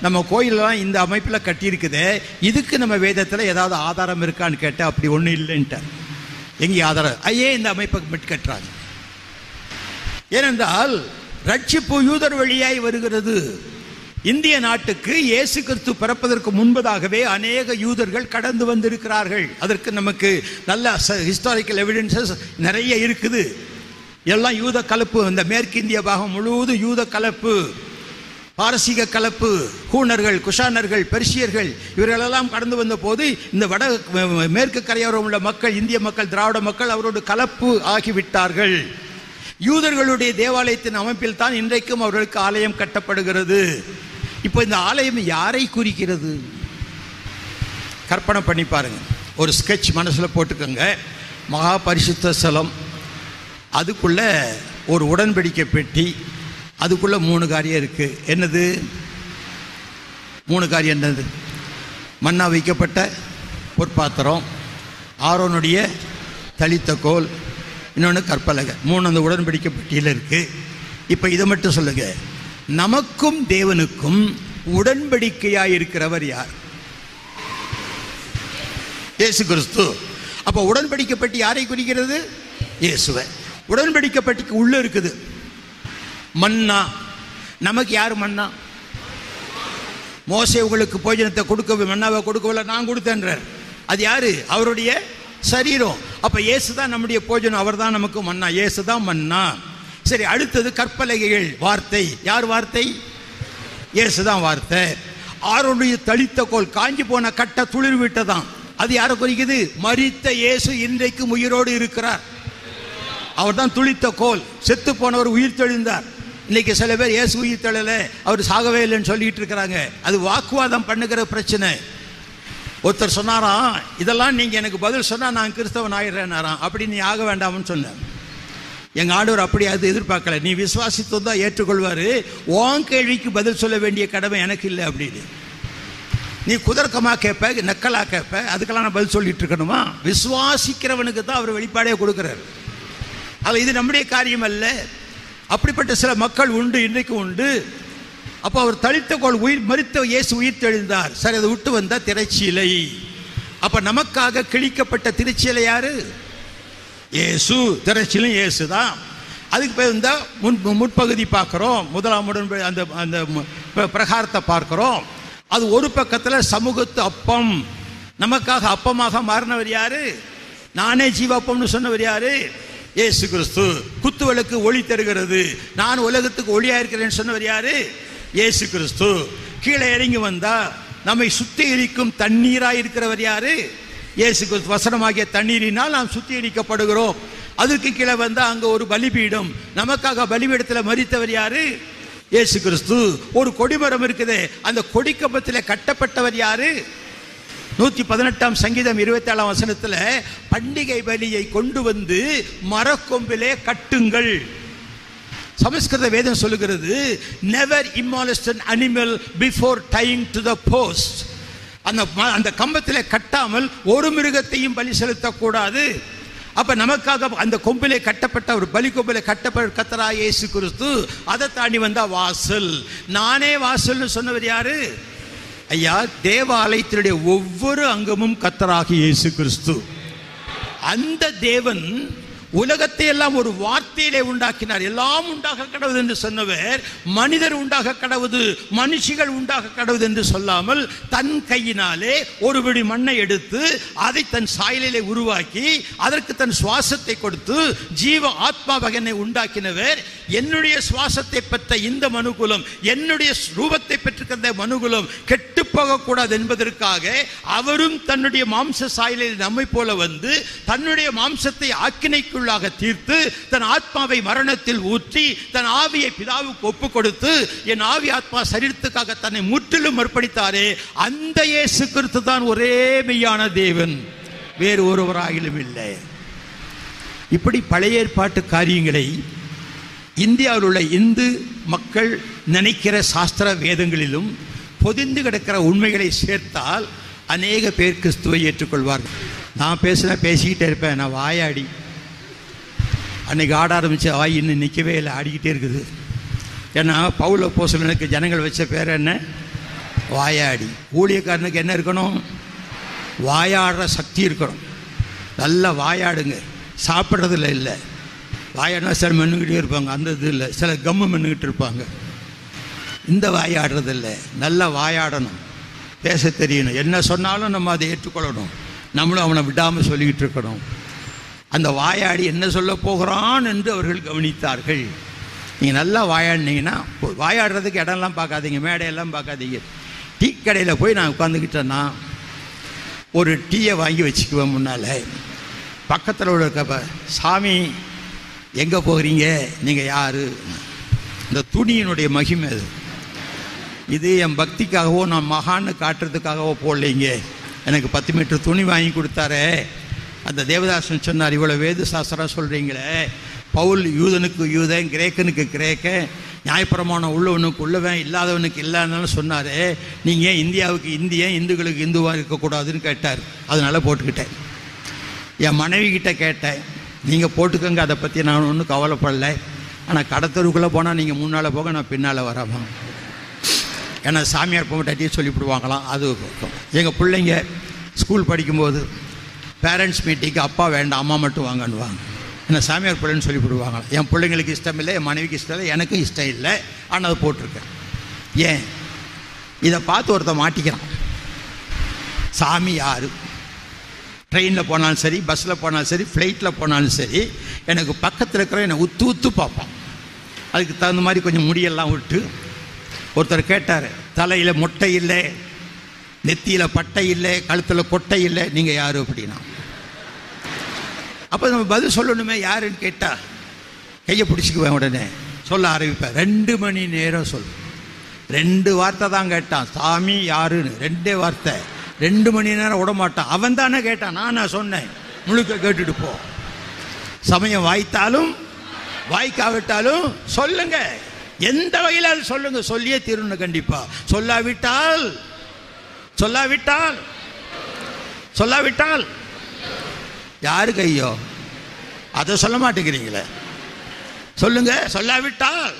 நம்ம கோயிலெலாம் இந்த அமைப்பில் கட்டியிருக்குது. இதுக்கு நம்ம வேதத்தில் ஏதாவது ஆதாரம் இருக்கான்னு கேட்டால் அப்படி ஒன்றும் இல்லைன்ட்டார் எங்கே ஆதாரம் ஐயே இந்த அமைப்பை மிட் கட்டுறாங்க? ஏனென்றால் ரட்சிப்பு யூதர் வழியாய் வருகிறது. இந்திய நாட்டுக்கு இயேசு கிறிஸ்து பிறப்பதற்கு முன்பதாகவே அநேக யூதர்கள் கடந்து வந்திருக்கிறார்கள். அதற்கு நமக்கு நல்ல ஹிஸ்டாரிக்கல் எவிடன்சஸ் நிறைய இருக்குது. எல்லாம் யூத கலப்பு. இந்த மேற்கு இந்திய பாகம் முழுவதும் யூத கலப்பு. பாரசீக கலப்பு ஹூனர்கள் குஷானர்கள் பெர்ஷியர்கள் இவர்களெல்லாம் கடந்து வந்த போது இந்த வட மேற்கு கரையோரம் உள்ள மக்கள் இந்திய மக்கள் திராவிட மக்கள் அவரோடு கலப்பு ஆகிவிட்டார்கள். யூதர்களுடைய தேவாலயத்தின் அமைப்பில் தான் இன்றைக்கும் அவர்களுக்கு ஆலயம் கட்டப்படுகிறது. இப்போ இந்த ஆலயம் யாரை குறிக்கிறது? கற்பனை பண்ணி பாருங்க. ஒரு ஸ்கெட்ச் மனசில் போட்டுக்கோங்க. மகா பரிசுத்த ஸ்தலம் அதுக்குள்ள ஒரு உடன்படிக்கை பெட்டி. அதுக்குள்ள மூணு காரியம் இருக்குது என்னது? மூணு காரியம் என்னது? மண்ணா வைக்கப்பட்ட பொற்பாத்திரம். ஆரோனுடைய தளித்த கோல். இன்னொன்று கற்பலகை. மூணு அந்த உடன்படிக்கை பெட்டியில் இருக்குது இப்போ இதை மட்டும் சொல்லுங்க. நமக்கும் தேவனுக்கும் உடன்படிக்கையாக இருக்கிறவர் யார்? இயேசு கிறிஸ்து. அப்போ உடன்படிக்கப்பட்டு யாரை குறிக்கிறது? இயேசுவை. உடன்படிக்கை உள்ளே இருக்குது. மன்னா. நமக்கு யார் மன்னா? மோசை உங்களுக்கு போஜனத்தை கொடுக்க மன்னாவை கொடுக்கவில்லை நான் கொடுத்தேன்றார். அது யாரு? அவருடைய சரீரம். அப்ப இயேசு தான் நம்முடைய போஜனம் அவர் தான் நமக்கு மன்னா. இயேசு தான் மன்னா. சரி அடுத்தது கற்பலகைகள் வார்த்தை. யார் வார்த்தை? இயேசு தான் வார்த்தை. ஆரோடைய தளித்த கோல் காஞ்சி போன கட்ட துளிர் விட்டதான் அது யாரை குறிக்குது? மறித்த இயேசு இன்றைக்கு உயிரோடு இருக்கிறார். அவர் தான் துளித்த கோல். செத்து போனவர் உயிர் தெழுந்தார். இன்னைக்கு சில பேர் இயேசு உயிர் தெழல அவர் சாகவே இல்லைன்னு சொல்லிட்டு இருக்கிறாங்க. அது வாக்குவாதம் பண்ணுகிற பிரச்சனை. ஒருத்தர் சொன்னாராம் இதெல்லாம் நீங்கள் எனக்கு பதில் சொன்னால் நான் கிறிஸ்தவன் ஆயிடுறேனாராம். அப்படி நீ ஆக வேண்டாம்னு சொன்னேன் எங்கள் ஆண்டவர் அப்படி அது எதிர்பார்க்கல. நீ விசுவாசித்து தான் ஏற்றுக்கொள்வார். ஓன் கேள்விக்கு பதில் சொல்ல வேண்டிய கடமை எனக்கு இல்லை அப்படின்னு. நீ குதர்க்கமாக கேட்ப நக்கலாக கேட்ப அதுக்கெல்லாம் நான் பதில் சொல்லிட்டு இருக்கணுமா? விசுவாசிக்கிறவனுக்கு தான் அவர் வெளிப்பாடே கொடுக்குறாரு. அது இது நம்முடைய காரியம் அல்ல. அப்படிப்பட்ட சில மக்கள் உண்டு இன்றைக்கும் உண்டு. அப்போ அவர் தளித்த கோள் உயிர் மறித்த இயேசு உயிர் தெழுந்தார் சரி அதை விட்டு வந்தால் திரைச்சீலை. அப்போ நமக்காக கிழிக்கப்பட்ட திருச்சிலை யாரு? இயேசு. திரைச்சிலும் இயேசு தான் அதுக்கு பேர் இருந்தால் முன் முற்பகுதி பார்க்குறோம். முதலாம் உடன் அந்த அந்த பிரகாரத்தை பார்க்குறோம். அது ஒரு பக்கத்தில் சமூகத்து அப்பம். நமக்காக அப்பமாக மாறினவர் யாரு? நானே ஜீவாப்பம்னு சொன்னவர் யாரு? ஏசு கிறிஸ்து. குத்துவலுக்கு ஒளி தருகிறது. நான் உலகத்துக்கு ஒளியா இருக்கிறேன்னு சொன்னவர் யாரு? இயேசு கிறிஸ்து கீழே இறங்கி வந்தா நம்மை சுத்திகரிக்கும் தண்ணீராய் இருக்கிறவர் யாரு? இயேசு கிறிஸ்து வசனமாகிய தண்ணீரினால் நாம் சுத்திகரிக்கப்படுகிறோம் அதுக்கு கீழே வந்தா அங்க ஒரு பலிபீடம். நமக்காக பலிபீடத்தில் மறித்தவர் யாரு? இயேசு கிறிஸ்து. ஒரு கொடிமரம் இருக்குது அந்த கொடிக்கம்பத்தில் கட்டப்பட்டவர் யாரு? நூத்தி பதினெட்டாம் சங்கீதம் இருபத்தி ஏழாம் வசனத்துல பண்டிகை பலியை கொண்டு வந்து மரக்கொம்பிலே கட்டுங்கள். சமஸ்கிருத வேதம் சொல்லுகிறது never immolate animal before tying to the post அந்த அந்த கம்பத்தில் கட்டாமல் ஒரு மிருகத்தையும் பலி செலுத்தக்கூடாது. அப்ப நமக்காக அந்த கொம்பிலே கட்டப்பட்ட ஒரு பலி கொம்பிலே கட்டப்பட்ட கத்தரா இயேசு கிறிஸ்து அதை தாண்டி வந்தா வாசல். நானே வாசல்னு சொன்னவர் யாரு? ஐயா தேவாலயத்தினுடைய ஒவ்வொரு அங்கமும் கத்தராகி இயேசு கிறிஸ்து. அந்த தேவன் உலகத்தை எல்லாம் ஒரு வார்த்தையிலே உண்டாக்கினார். எல்லாம் உண்டாக கடவுது என்று சொன்னவர் மனிதர் உண்டாக கடவுது மனுஷிகள் உண்டாக கடவுது என்று சொல்லாமல் தன் கையினாலே ஒருபடி மண்ணை எடுத்து அதை தன் சாயலிலே உருவாக்கி அதற்கு தன் சுவாசத்தை கொடுத்து ஜீவ ஆத்மா வகனை உண்டாக்கினவர். என்னுடைய சுவாசத்தை பெற்ற இந்த மனுகுலம் என்னுடைய ரூபத்தை பெற்றிருக்கிற மனுகுலம் கெட்டு போகக்கூடாது என்பதற்காக அவரும் தன்னுடைய மாம்ச சாயலில் நம்மை போல வந்து தன்னுடைய மாம்சத்தை ஆக்கினைக்குள்ளாக தீர்த்து தன் ஆத்மாவை மரணத்தில் ஊற்றி தன் ஆவியை பிதாவுக்கு ஒப்பு கொடுத்து என் ஆவி ஆத்மா சரீரத்துக்காக தன்னை முற்றிலும் அர்ப்பணித்தாரே அந்த இயேசு கிறிஸ்து தான் ஒரே மெய்யான தேவன். வேறு ஒருவராயிலும் இல்லை. இப்படி பழைய ஏற்பாட்டு காரியங்களை இந்தியாவில் உள்ள இந்து மக்கள் நினைக்கிற சாஸ்திர வேதங்களிலும் பொதிந்து கிடக்கிற உண்மைகளை சேர்த்தால் அநேக பேர் கிறிஸ்துவை ஏற்றுக்கொள்வார்கள். நான் பேசுகிறேன் பேசிக்கிட்டே இருப்பேன் நான் வாயாடி. அன்னைக்கு ஆட ஆரம்பித்த வாய் இன்னும் நிற்கவே இல்லை ஆடிக்கிட்டே இருக்குது. ஏன்னா பவுல போசலனுக்கு ஜனங்கள் வச்ச பேர் என்ன? வாயாடி. ஊழியக்காரனுக்கு என்ன இருக்கணும்? வாயாடுற சக்தி இருக்கணும். நல்லா வாயாடுங்க. சாப்பிட்றதுல இல்லை. வாயாடினா சில மென்னுக்கிட்டே இருப்பாங்க. அந்த இது இல்லை. சில கம்மு மென்னுக்கிட்டு இருப்பாங்க. இந்த வாயாடுறது இல்லை. நல்லா வாயாடணும். பேச தெரியணும். என்ன சொன்னாலும் நம்ம அதை ஏற்றுக்கொள்ளணும். நம்மளும் அவனை விடாமல் சொல்லிக்கிட்டு இருக்கணும். அந்த வாயாடி என்ன சொல்ல போகிறான் என்று அவர்கள் கவனித்தார்கள். நீங்கள் நல்லா வாயாடினீங்கன்னா வாயாடுறதுக்கு இடம்லாம் பார்க்காதீங்க மேடையெல்லாம் பார்க்காதீங்க. டீ கடையில் போய் நான் உட்காந்துக்கிட்டேன்னா ஒரு டீயை வாங்கி வச்சுக்குவேன் முன்னால். பக்கத்தில் உள்ள இருக்க சாமி எங்கே போகிறீங்க? நீங்கள் யார்? இந்த துணியினுடைய மகிமை அது. இது என் பக்திக்காகவோ நான் மகான்னு காட்டுறதுக்காகவோ போடலைங்க. எனக்கு பத்து மீட்டர் துணி வாங்கி கொடுத்தாரே. அந்த தேவதாசன் சொன்னார் இவ்வளோ வேத சாஸ்திரம் சொல்கிறீங்களே பவுல் யூதனுக்கு யூதன் கிரேக்கனுக்கு கிரேக்கன் நியாயப்பிரமாணம் உள்ளவனுக்கு உள்ளவன் இல்லாதவனுக்கு இல்லாதனாலும் சொன்னார். நீங்கள் ஏன் இந்தியாவுக்கு இந்தியன் இந்துக்களுக்கு இந்துவாக இருக்கக்கூடாதுன்னு கேட்டார். அதனால் போட்டுக்கிட்டேன். என் மனைவி கிட்ட கேட்டேன். நீங்கள் போட்டுக்கோங்க அதை பற்றி நான் ஒன்றும் கவலைப்படல. ஆனால் கடத்தருக்குள்ளே போனால் நீங்கள் முன்னால் போக நான் பின்னால் வரமா ஏன்னா சாமியார் பொங்கட்டாட்டியே சொல்லிவிடுவாங்களாம். அது எங்கள் பிள்ளைங்க ஸ்கூல் படிக்கும்போது பேரண்ட்ஸ் மீட்டிங்க்கு அப்பா வேண்டாம் அம்மா மட்டும் வாங்கன்னுவாங்க. ஏன்னா சாமியார் பிள்ளைன்னு சொல்லி போடுவாங்க என் பிள்ளைங்களுக்கு இஷ்டம் இல்லை என் மனைவிக்கு இஷ்டம் இல்லை எனக்கும் இஷ்டம் இல்லை ஆனால் அதை போட்டிருக்கேன். ஏன்? இதை பார்த்து ஒருத்தன் மாட்டிக்கிறான். சாமி யார்? ட்ரெயினில் போனாலும் சரி பஸ்ஸில் போனாலும் சரி ஃப்ளைட்டில் போனாலும் சரி எனக்கு பக்கத்தில் இருக்கிற என்னை உத்து உத்து பார்ப்பான். அதுக்கு தகுந்த மாதிரி கொஞ்சம் முடியெல்லாம் விட்டு ஒருத்தர் கேட்டார் தலையில் மொட்டை இல்லை நெத்தியில் பட்டை இல்லை கழுத்தில் கொட்டை இல்லை நீங்கள் யார்? அப்படின்னா அப்போ நம்ம பதில் சொல்லணுமே யாருன்னு கேட்டா கையை பிடிச்சிக்குவேன் உடனே. சொல்ல ஆரம்பிப்பேன். ரெண்டு மணி நேரம் சொல். ரெண்டு வார்த்தை தான் கேட்டான். சாமி யாருன்னு. ரெண்டே வார்த்தை. ரெண்டு மணி நேரம் விட மாட்டான். அவன் தானே கேட்டான். நான் நான் சொன்னேன். முழுக்க கேட்டுட்டு போ. சமயம் வாய்த்தாலும் வாய்க்காவிட்டாலும் சொல்லுங்க. எந்த வகையிலாலும் சொல்லுங்க? சொல்லியே தீரணும் கண்டிப்பா. சொல்லாவிட்டால் சொல்லாவிட்டால் சொல்லாவிட்டால் யாருக்கு கையோ? அதை சொல்ல மாட்டேங்கிறீங்களே. சொல்லுங்க சொல்லாவிட்டால்.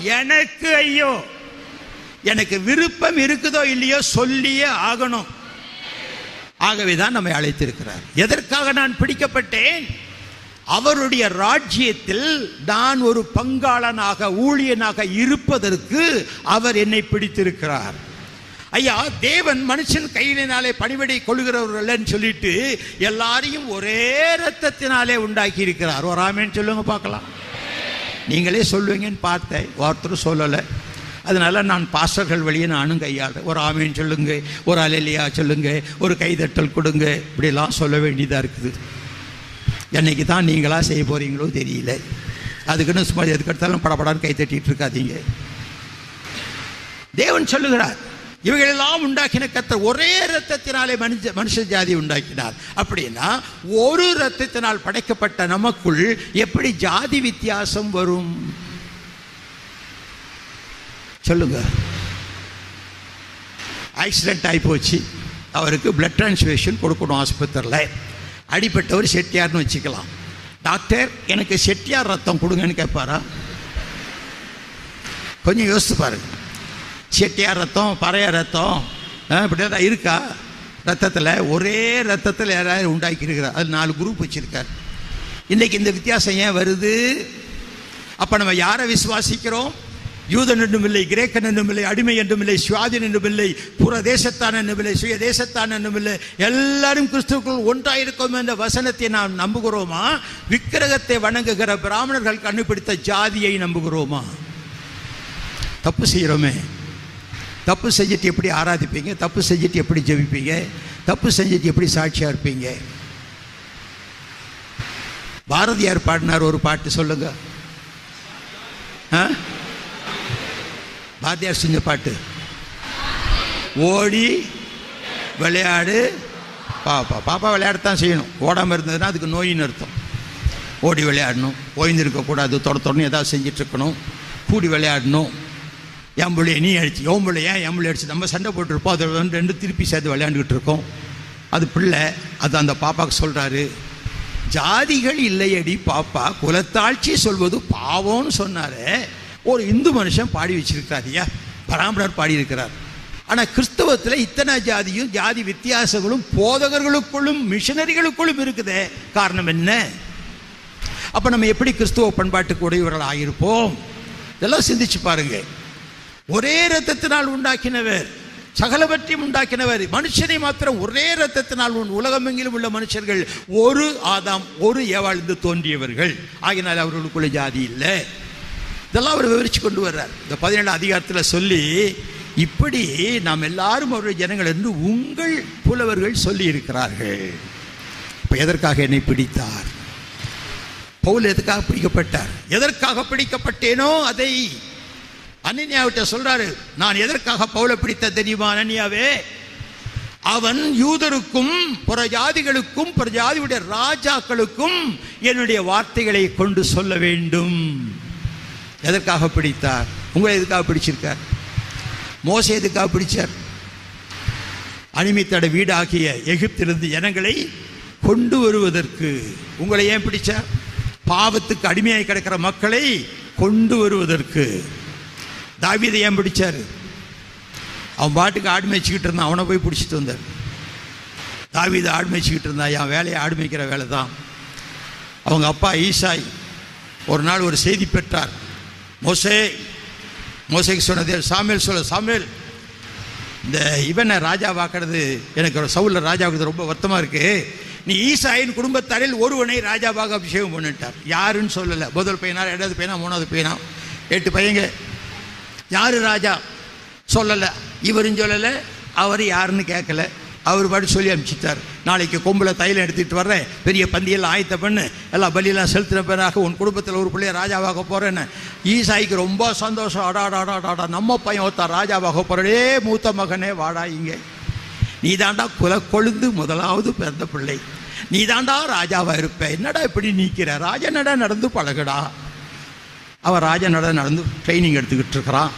எனக்கு ஐயோ. எனக்கு விருப்பம் இருக்குதோ இல்லையோ சொல்லியே ஆகணும். ஆகவே தான் நம்மை அழைத்திருக்கிறார். எதற்காக நான் பிடிக்கப்பட்டேன்? அவருடைய ராஜ்யத்தில் நான் ஒரு பங்காளனாக ஊழியனாக இருப்பதற்கு அவர் என்னை பிடித்திருக்கிறார். ஐயா தேவன் மனுஷன் கையினாலே பணிபடி கொள்கிறவர்கள் சொல்லிட்டு எல்லாரையும் ஒரே ரத்தத்தினாலே உண்டாக்கி இருக்கிறார் ஒரு ஆமேன்னு சொல்லுங்க பார்க்கலாம். நீங்களே சொல்லுவீங்கன்னு பார்த்தேன் ஒருத்தரும் சொல்லலை. அதனால நான் பாஸ்டர்கள் வழியே நானும் கையாடு ஒரு ஆமேன்னு சொல்லுங்க ஒரு அலையிலையா சொல்லுங்க ஒரு கைதட்டல் கொடுங்க. இப்படிலாம் சொல்ல வேண்டியதாக இருக்குது. என்னைக்கு தான் நீங்களாக செய்ய போகிறீங்களோ தெரியல. அதுக்குன்னு சும்மா எதுக்கெடுத்தாலும் படப்படான்னு கை தட்டிகிட்டு இருக்காதீங்க. தேவன் சொல்லுகிறார் இவைகளெல்லாம் உண்டாக்கின கத்தர் ஒரே ரத்தத்தினாலே மனுஷ மனுஷ ஜாதி உண்டாக்கினார். அப்படின்னா ஒரு ரத்தத்தினால் படைக்கப்பட்ட நமக்குள் எப்படி ஜாதி வித்தியாசம் வரும்? சொல்லுங்க. ஆக்சிடென்ட் ஆகி போச்சு. அவருக்கு பிளட் டிரான்ஸ்ஃபியூஷன் கொடுக்கணும் ஆஸ்பத்திரியில். அடிப்பட்டவர் செட்டியார்னு வச்சுக்கலாம். டாக்டர் எனக்கு செட்டியார் ரத்தம் கொடுங்கன்னு கேட்பாரா? கொஞ்சம் யோசித்து பாருங்கள் செட்டியார் ரத்தம் பறைய ரத்தம். ஆ, இப்படி இருக்கா? ரத்தத்தில் ஒரே ரத்தத்தில் யாராவது உண்டாக்கியிருக்கிறார் அது நாலு குரூப் வச்சுருக்கார். இன்றைக்கி இந்த வித்தியாசம் ஏன் வருது? அப்போ நம்ம யாரை விசுவாசிக்கிறோம்? யூதன் என்றும் இல்லை கிரேக்கன் என்றும் இல்லை அடிமை என்றும் இல்லை சுவாதின் என்றும் இல்லை புற தேசத்தான் என்றும் இல்லை சுய தேசத்தான் என்றும் இல்லை. எல்லாரும் கிறிஸ்துக்குள் ஒன்றாயிருக்கும் என்ற வசனத்தை நாம் நம்புகிறோமா? விக்கிரகத்தை வணங்குகிற பிராமணர்கள் கண்டுபிடித்த ஜாதியை நம்புகிறோமா? தப்பு செய்கிறோமே. தப்பு செஞ்சுட்டு எப்படி ஆராதிப்பீங்க? தப்பு செஞ்சுட்டு எப்படி ஜெபிப்பீங்க? தப்பு செஞ்சுட்டு எப்படி சாட்சியாக இருப்பீங்க? பாரதியார் பாடினார் ஒரு பாட்டு சொல்லுங்க. ஆ? பாரதியார் செஞ்ச பாட்டு. ஓடி விளையாடு. பாப்பா பாப்பா விளையாடத்தான் செய்யணும். ஓடாமல் இருந்ததுன்னா அதுக்கு நோயின்னு அர்த்தம். ஓடி விளையாடணும். ஓய்ந்திருக்கக்கூடாது. தொட தொடர்ந்து ஏதாவது செஞ்சிட்ருக்கணும் கூடி விளையாடணும். என் பிள்ளைய நீ அடிச்சு என் பிள்ளை ஏன் என் பிள்ளை அடிச்சு? நம்ம சண்டை போட்டிருப்போம். அதை வந்து ரெண்டு திருப்பி சேர்த்து விளையாண்டுக்கிட்டு இருக்கோம். அது பிள்ளை அது அந்த பாப்பாவுக்கு சொல்கிறாரு ஜாதிகள் இல்லையடி பாப்பா குலத்தாட்சி சொல்வது பாவம்னு சொன்னாரே. ஒரு இந்து மனுஷன் பாடி வச்சிருக்காதியா பராமரர் பாடியிருக்கிறார் ஆனால் கிறிஸ்தவத்தில் இத்தனை ஜாதியும் ஜாதி வித்தியாசங்களும் போதகர்களுக்குள்ளும் மிஷனரிகளுக்குள்ளும் இருக்குதே. காரணம் என்ன? அப்போ நம்ம எப்படி கிறிஸ்துவ பண்பாட்டுக்கு உடையவர்கள் ஆகியிருப்போம் இதெல்லாம் சிந்திச்சு பாருங்கள் ஒரே ரத்தத்தினால் உண்டாக்கினவர். சகலவற்றையும் உண்டாக்கினவர். மனுஷனை மாத்திரம் ஒரே ரத்தத்தினால் உன் உலகமெங்கிலும் உள்ள மனுஷர்கள் ஒரு ஆதாம் ஒரு ஏவாழ்ந்து தோன்றியவர்கள். ஆகினால் அவர்களுக்குள்ள ஜாதி இல்லை. இதெல்லாம் அவர் விவரித்து கொண்டு வர்றார். இந்த பதினேழாம் அதிகாரத்தில் சொல்லி இப்படி நாம் எல்லாரும் அவருடைய ஜனங்கள் என்று உங்கள் புலவர்கள் சொல்லி இருக்கிறார்கள். இப்போ எதற்காக என்னை பிடித்தார்? பவுல் எதுக்காக பிடிக்கப்பட்டார்? எதற்காக பிடிக்கப்பட்டேனோ அதை அனன்யாவிட்ட சொல்றாரு நான் எதற்காக பவுல பிடித்த தெரியுமா அனன்யாவே? அவன் யூதருக்கும் புற ஜாதிகளுக்கும் புற ஜாதியுடைய ராஜாக்களுக்கும் என்னுடைய வார்த்தைகளை கொண்டு சொல்ல வேண்டும். எதற்காக பிடித்தார்? உங்களை எதுக்காக பிடிச்சிருக்கார்? மோசை எதுக்காக பிடிச்சார்? அனிமித்தட வீடாகிய எகிப்திலிருந்து ஜனங்களை கொண்டு வருவதற்கு உங்களை ஏன் பிடிச்சார்? பாவத்துக்கு அடிமையாக கிடக்கிற மக்களை கொண்டு வருவதற்கு. தாவீதை ஏன் பிடிச்சாரு? அவன் பாட்டுக்கு ஆடு மேய்ச்சிக்கிட்டு இருந்தான். அவனை போய் பிடிச்சிட்டு வந்தார். தாவீதை ஆடு மேய்ச்சிக்கிட்டு இருந்தான் என் வேலையை ஆடு மேய்க்கிற வேலை தான். அவங்க அப்பா ஈசாய் ஒரு நாள் ஒரு செய்தி பெற்றார். மோசே மோசைக்கு சொன்னது சாமியல் சொல்ல சாமியல் இந்த இவனை ராஜாவாக்குறது எனக்கு ஒரு சவுல ராஜாவுக்கு ரொம்ப வருத்தமாக இருக்கு. நீ ஈசாயின் குடும்பத்தாரில் ஒருவனை ராஜாவாக அபிஷேகம் பண்ணிட்டார். யாருன்னு சொல்லலை. முதல் பையனா ரெண்டாவது பையனா மூணாவது பையனா? எட்டு பையங்க. யாரு ராஜா? சொல்லலை. இவரும் சொல்லலை. அவர் யாருன்னு கேட்கல அவர் பாட்டு சொல்லி அனுப்பிச்சிட்டார். நாளைக்கு கொம்பில் தைலம் எடுத்துகிட்டு வர்றேன். பெரிய பந்தியெல்லாம் ஆயத்த பண்ணு. எல்லாம் பலியெல்லாம் செலுத்தின பிறகு உன் குடும்பத்தில் ஒரு பிள்ளைய ராஜாவாக போகிறேன்னு ஈசாய்க்கு ரொம்ப சந்தோஷம். அடாடாடாடாடா. நம்ம பையன் ஒருத்தான் ராஜாவாக போகிறடே மூத்த மகனே வாடா இங்கே. நீ தாண்டா குல கொழுந்து முதலாவது பிறந்த பிள்ளை. நீ தாண்டா ராஜாவாக இருப்ப. என்னடா இப்படி நீக்கிற? ராஜா என்னடா நடந்து பழகுடா. அவன் ராஜா நட நடந்து ட்ரைனிங் எடுத்துக்கிட்டு இருக்கிறான்.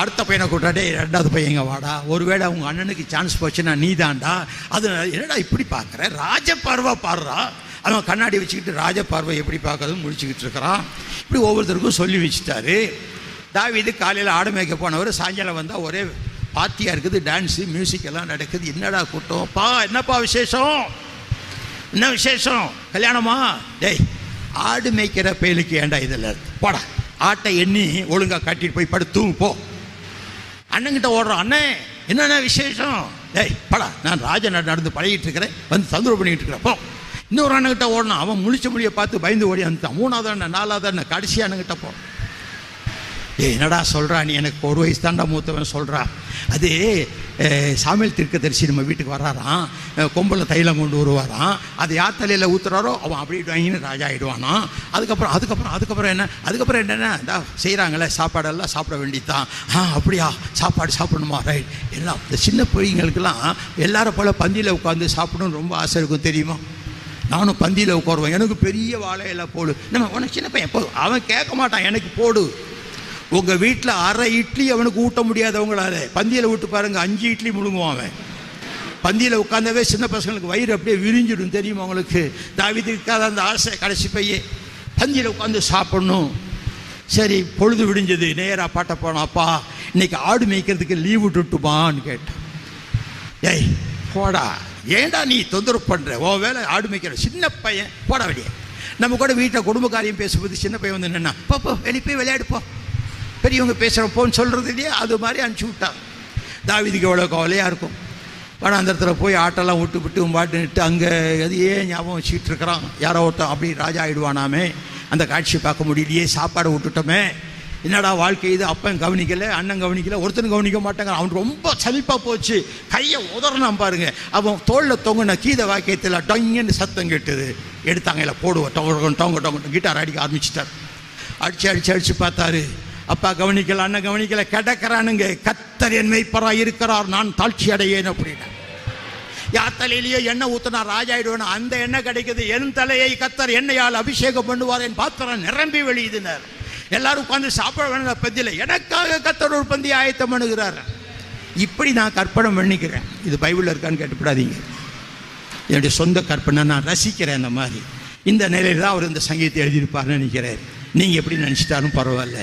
அடுத்த பையனை கூட்டாடே ரெண்டாவது பையங்க வாடா. ஒருவேளை அவங்க அண்ணனுக்கு சான்ஸ் போச்சுன்னா நீ தாண்டா அது என்னடா இப்படி பார்க்குற? ராஜ பார்வை பாடுறா. அவன் கண்ணாடி வச்சுக்கிட்டு ராஜ பார்வை எப்படி பார்க்கறதும் முடிச்சுக்கிட்டு இருக்கிறான். இப்படி ஒவ்வொருத்தருக்கும் சொல்லி வச்சுட்டாரு. தாவிது காலையில் ஆடு மேய்க்க போனவர் சாயங்காலம் வந்தால் ஒரே பார்ட்டியாக இருக்குது டான்ஸு மியூசிக் எல்லாம் நடக்குது. என்னடா கூட்டம்? பா என்னப்பா விசேஷம்? என்ன விசேஷம்? கல்யாணமா? டேய் ஆடு மேய்க்கிற பயலுக்கு ஏண்டா இதில் போடா. ஆட்டை எண்ணி ஒழுங்காக கட்டிட்டு போய் படுத்தும் தூங்கு போ. அண்ணங்கிட்ட ஓடுறோம். அண்ணே என்னென்ன விசேஷம்? டேய் படா. நான் ராஜ நடந்து பழகிட்டு இருக்கிறேன். வந்து தொந்தரவு பண்ணிக்கிட்டு இருக்கிறேன். போ. இன்னொரு அண்ணங்கிட்ட ஓடணும் அவன் முழிச்ச முடிய பார்த்து பயந்து ஓடி அந்த மூணாவது அண்ணன் நாலாவது அண்ணன் கடைசி அண்ணங்கிட்ட போ. ஏ என்னடா சொல்கிறா நீ? எனக்கு ஒரு வயசு தாண்டா மூத்தவன் சொல்கிறா அது அஹ், சாமியல் தீர்க்கதரிசி நம்ம வீட்டுக்கு வர்றாராம். கொம்பில் தைலம் கொண்டு வருவாராம். அது யார் தலையில் ஊத்துறாரோ அவன் அப்படி வாங்கின்னு ராஜா ஆகிடுவானா அதுக்கப்புறம் அதுக்கப்புறம் அதுக்கப்புறம் என்ன? அதுக்கப்புறம் என்னென்ன? இந்த செய்கிறாங்களே சாப்பாடெல்லாம் சாப்பிட வேண்டியதுதான். ஆ அப்படியா? சாப்பாடு சாப்பிடணுமா? ரைட் எல்லாம் இந்த சின்ன பிள்ளைங்களுக்கெல்லாம் எல்லாரும் போல பந்தியில் உட்காந்து சாப்பிடணும்னு ரொம்ப ஆசை இருக்கும் தெரியுமா? நானும் பந்தியில் உட்காருவேன். எனக்கு பெரிய வாழையில போடு. நம்ம உனக்கு சின்ன பையன் போடு அவன் கேட்க மாட்டான் எனக்கு போடு. உங்கள் வீட்டில் அரை இட்லி அவனுக்கு ஊட்ட முடியாதவங்களால. பந்தியில் விட்டு பாருங்க அஞ்சு இட்லி முழுங்குவான் அவன். பந்தியில் உட்காந்தவே சின்ன பசங்களுக்கு வயிறு அப்படியே விரிஞ்சிடும் தெரியுமா அவங்களுக்கு தாவிதுக்கு அந்த ஆசை கடைசி பையே பந்தியில் உட்காந்து சாப்பிடணும். சரி பொழுது விடிஞ்சது. நேராக பாட்ட போனோம் அப்பா இன்னைக்கு ஆடு மேய்க்கிறதுக்கு லீவ் விட்டுட்டுமான்னு கேட்டான். ஏய் போடா. ஏன்டா நீ தொந்தரவு பண்ணுற ஓ வேலை ஆடு மேய்க்கிற சின்ன பையன். போட வெளியே. நம்ம கூட வீட்டில் குடும்ப காரியம் பேசும்போது சின்ன பையன் வந்து என்ன போ வெளியே போய் விளையாடுப்போம் பெரியவங்க பேசுகிறப்போன்னு சொல்கிறது இல்லையா? அது மாதிரி அனுப்பிச்சி விட்டான். தாவிதிக்கு எவ்வளோ கவலையாக இருக்கும். வனாந்திரத்தில் போய் ஆட்டெல்லாம் விட்டு விட்டு பாட்டுன்ட்டு அங்கே அதையே ஞாபகம் வச்சுக்கிட்டு இருக்கிறான். யாரோ ஒருத்தன் அப்படி ராஜா ஆகிடுவானாமே அந்த காட்சியை பார்க்க முடியலையே சாப்பாடை விட்டுட்டோமே என்னடா வாழ்க்கை இது? அப்பன் கவனிக்கலை அண்ணன் கவனிக்கலை ஒருத்தன் கவனிக்க மாட்டாங்க அவன் ரொம்ப சலிப்பாக போச்சு. கையை உதறணும் பாருங்க. அவன் தோளில் தொங்கின கீத வாக்கியத்தில் டொங்கன்னு சத்தம் கேட்டுது. எடுத்தாங்க இல்லை போடுவோம். டொங்க டொங்க டொங்க கிட்டார் அடிக்க ஆரம்பிச்சிட்டார். அடிச்சு அடித்து அடித்து பார்த்தாரு. அப்பா கவனிக்கல அண்ணன் கவனிக்கல கிடக்கிறானுங்க. கத்தர் என் மெய்ப்பரா இருக்கிறார் நான் தாழ்ச்சி அடையேன் அப்படின்னா. யார் தலையிலேயோ எண்ணெய் ஊத்தினா ராஜாயிடுவேன் அந்த எண்ணெய் கிடைக்குது. என் தலையை கத்தர் எண்ணெயால் அபிஷேகம் பண்ணுவார். என் பாத்திரம் நிரம்பி வெளியுதுனர் எல்லாரும் உட்காந்து சாப்பிட வேண்டிய பந்தியில் எனக்காக கத்தர் ஒரு பந்தி ஆயத்தம் பண்ணுகிறார். இப்படி நான் கற்பனை பண்ணிக்கிறேன். இது பைபிளில் இருக்கான்னு கேட்டுப்படாதீங்க. என்னுடைய சொந்த கற்பனை நான் ரசிக்கிறேன் அந்த மாதிரி. இந்த நிலையில் தான் அவர் இந்த சங்கீதத்தை எழுதியிருப்பார்னு நினைக்கிறேன். நீங்கள் எப்படி நினச்சிட்டாலும் பரவாயில்ல.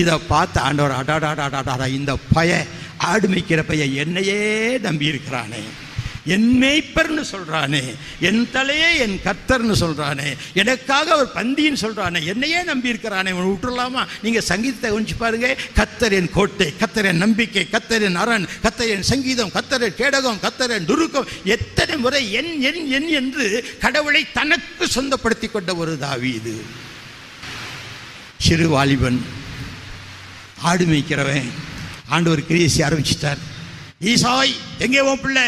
இதை பார்த்து ஆண்டவர் அடாடாடாடாடா இந்த பய ஆடு மேய்க்கிற பையன் என்னையே நம்பி இருக்கிறானே. என் மேய்ப்பர்னு சொல்றானே என் தலையே என் கர்த்தர்னு சொல்றானே எனக்காக அவர் பந்தின்னு சொல்றானே என்னையே நம்பி இருக்கிறானே. இவனை விட்டுறலாமா? நீங்க சங்கீதத்தை கொஞ்சம் பாருங்க. கத்தர் என் கோட்டை கத்தர் என் நம்பிக்கை கத்தரின் அரண் கத்தரின் சங்கீதம் கத்தரின் கேடகம் கத்தரின் துருக்கம். எத்தனை முறை என் என் என் என்று கடவுளை தனக்கு சொந்தப்படுத்தி கொண்ட ஒரு தாவீது. சிறு வாலிபன் ஆடு மேய்க்கிறவன். ஆண்டவர் கிரியேசி ஆரம்பிச்சிட்டார். ஈசாய் எங்கே உன் பிள்ளை?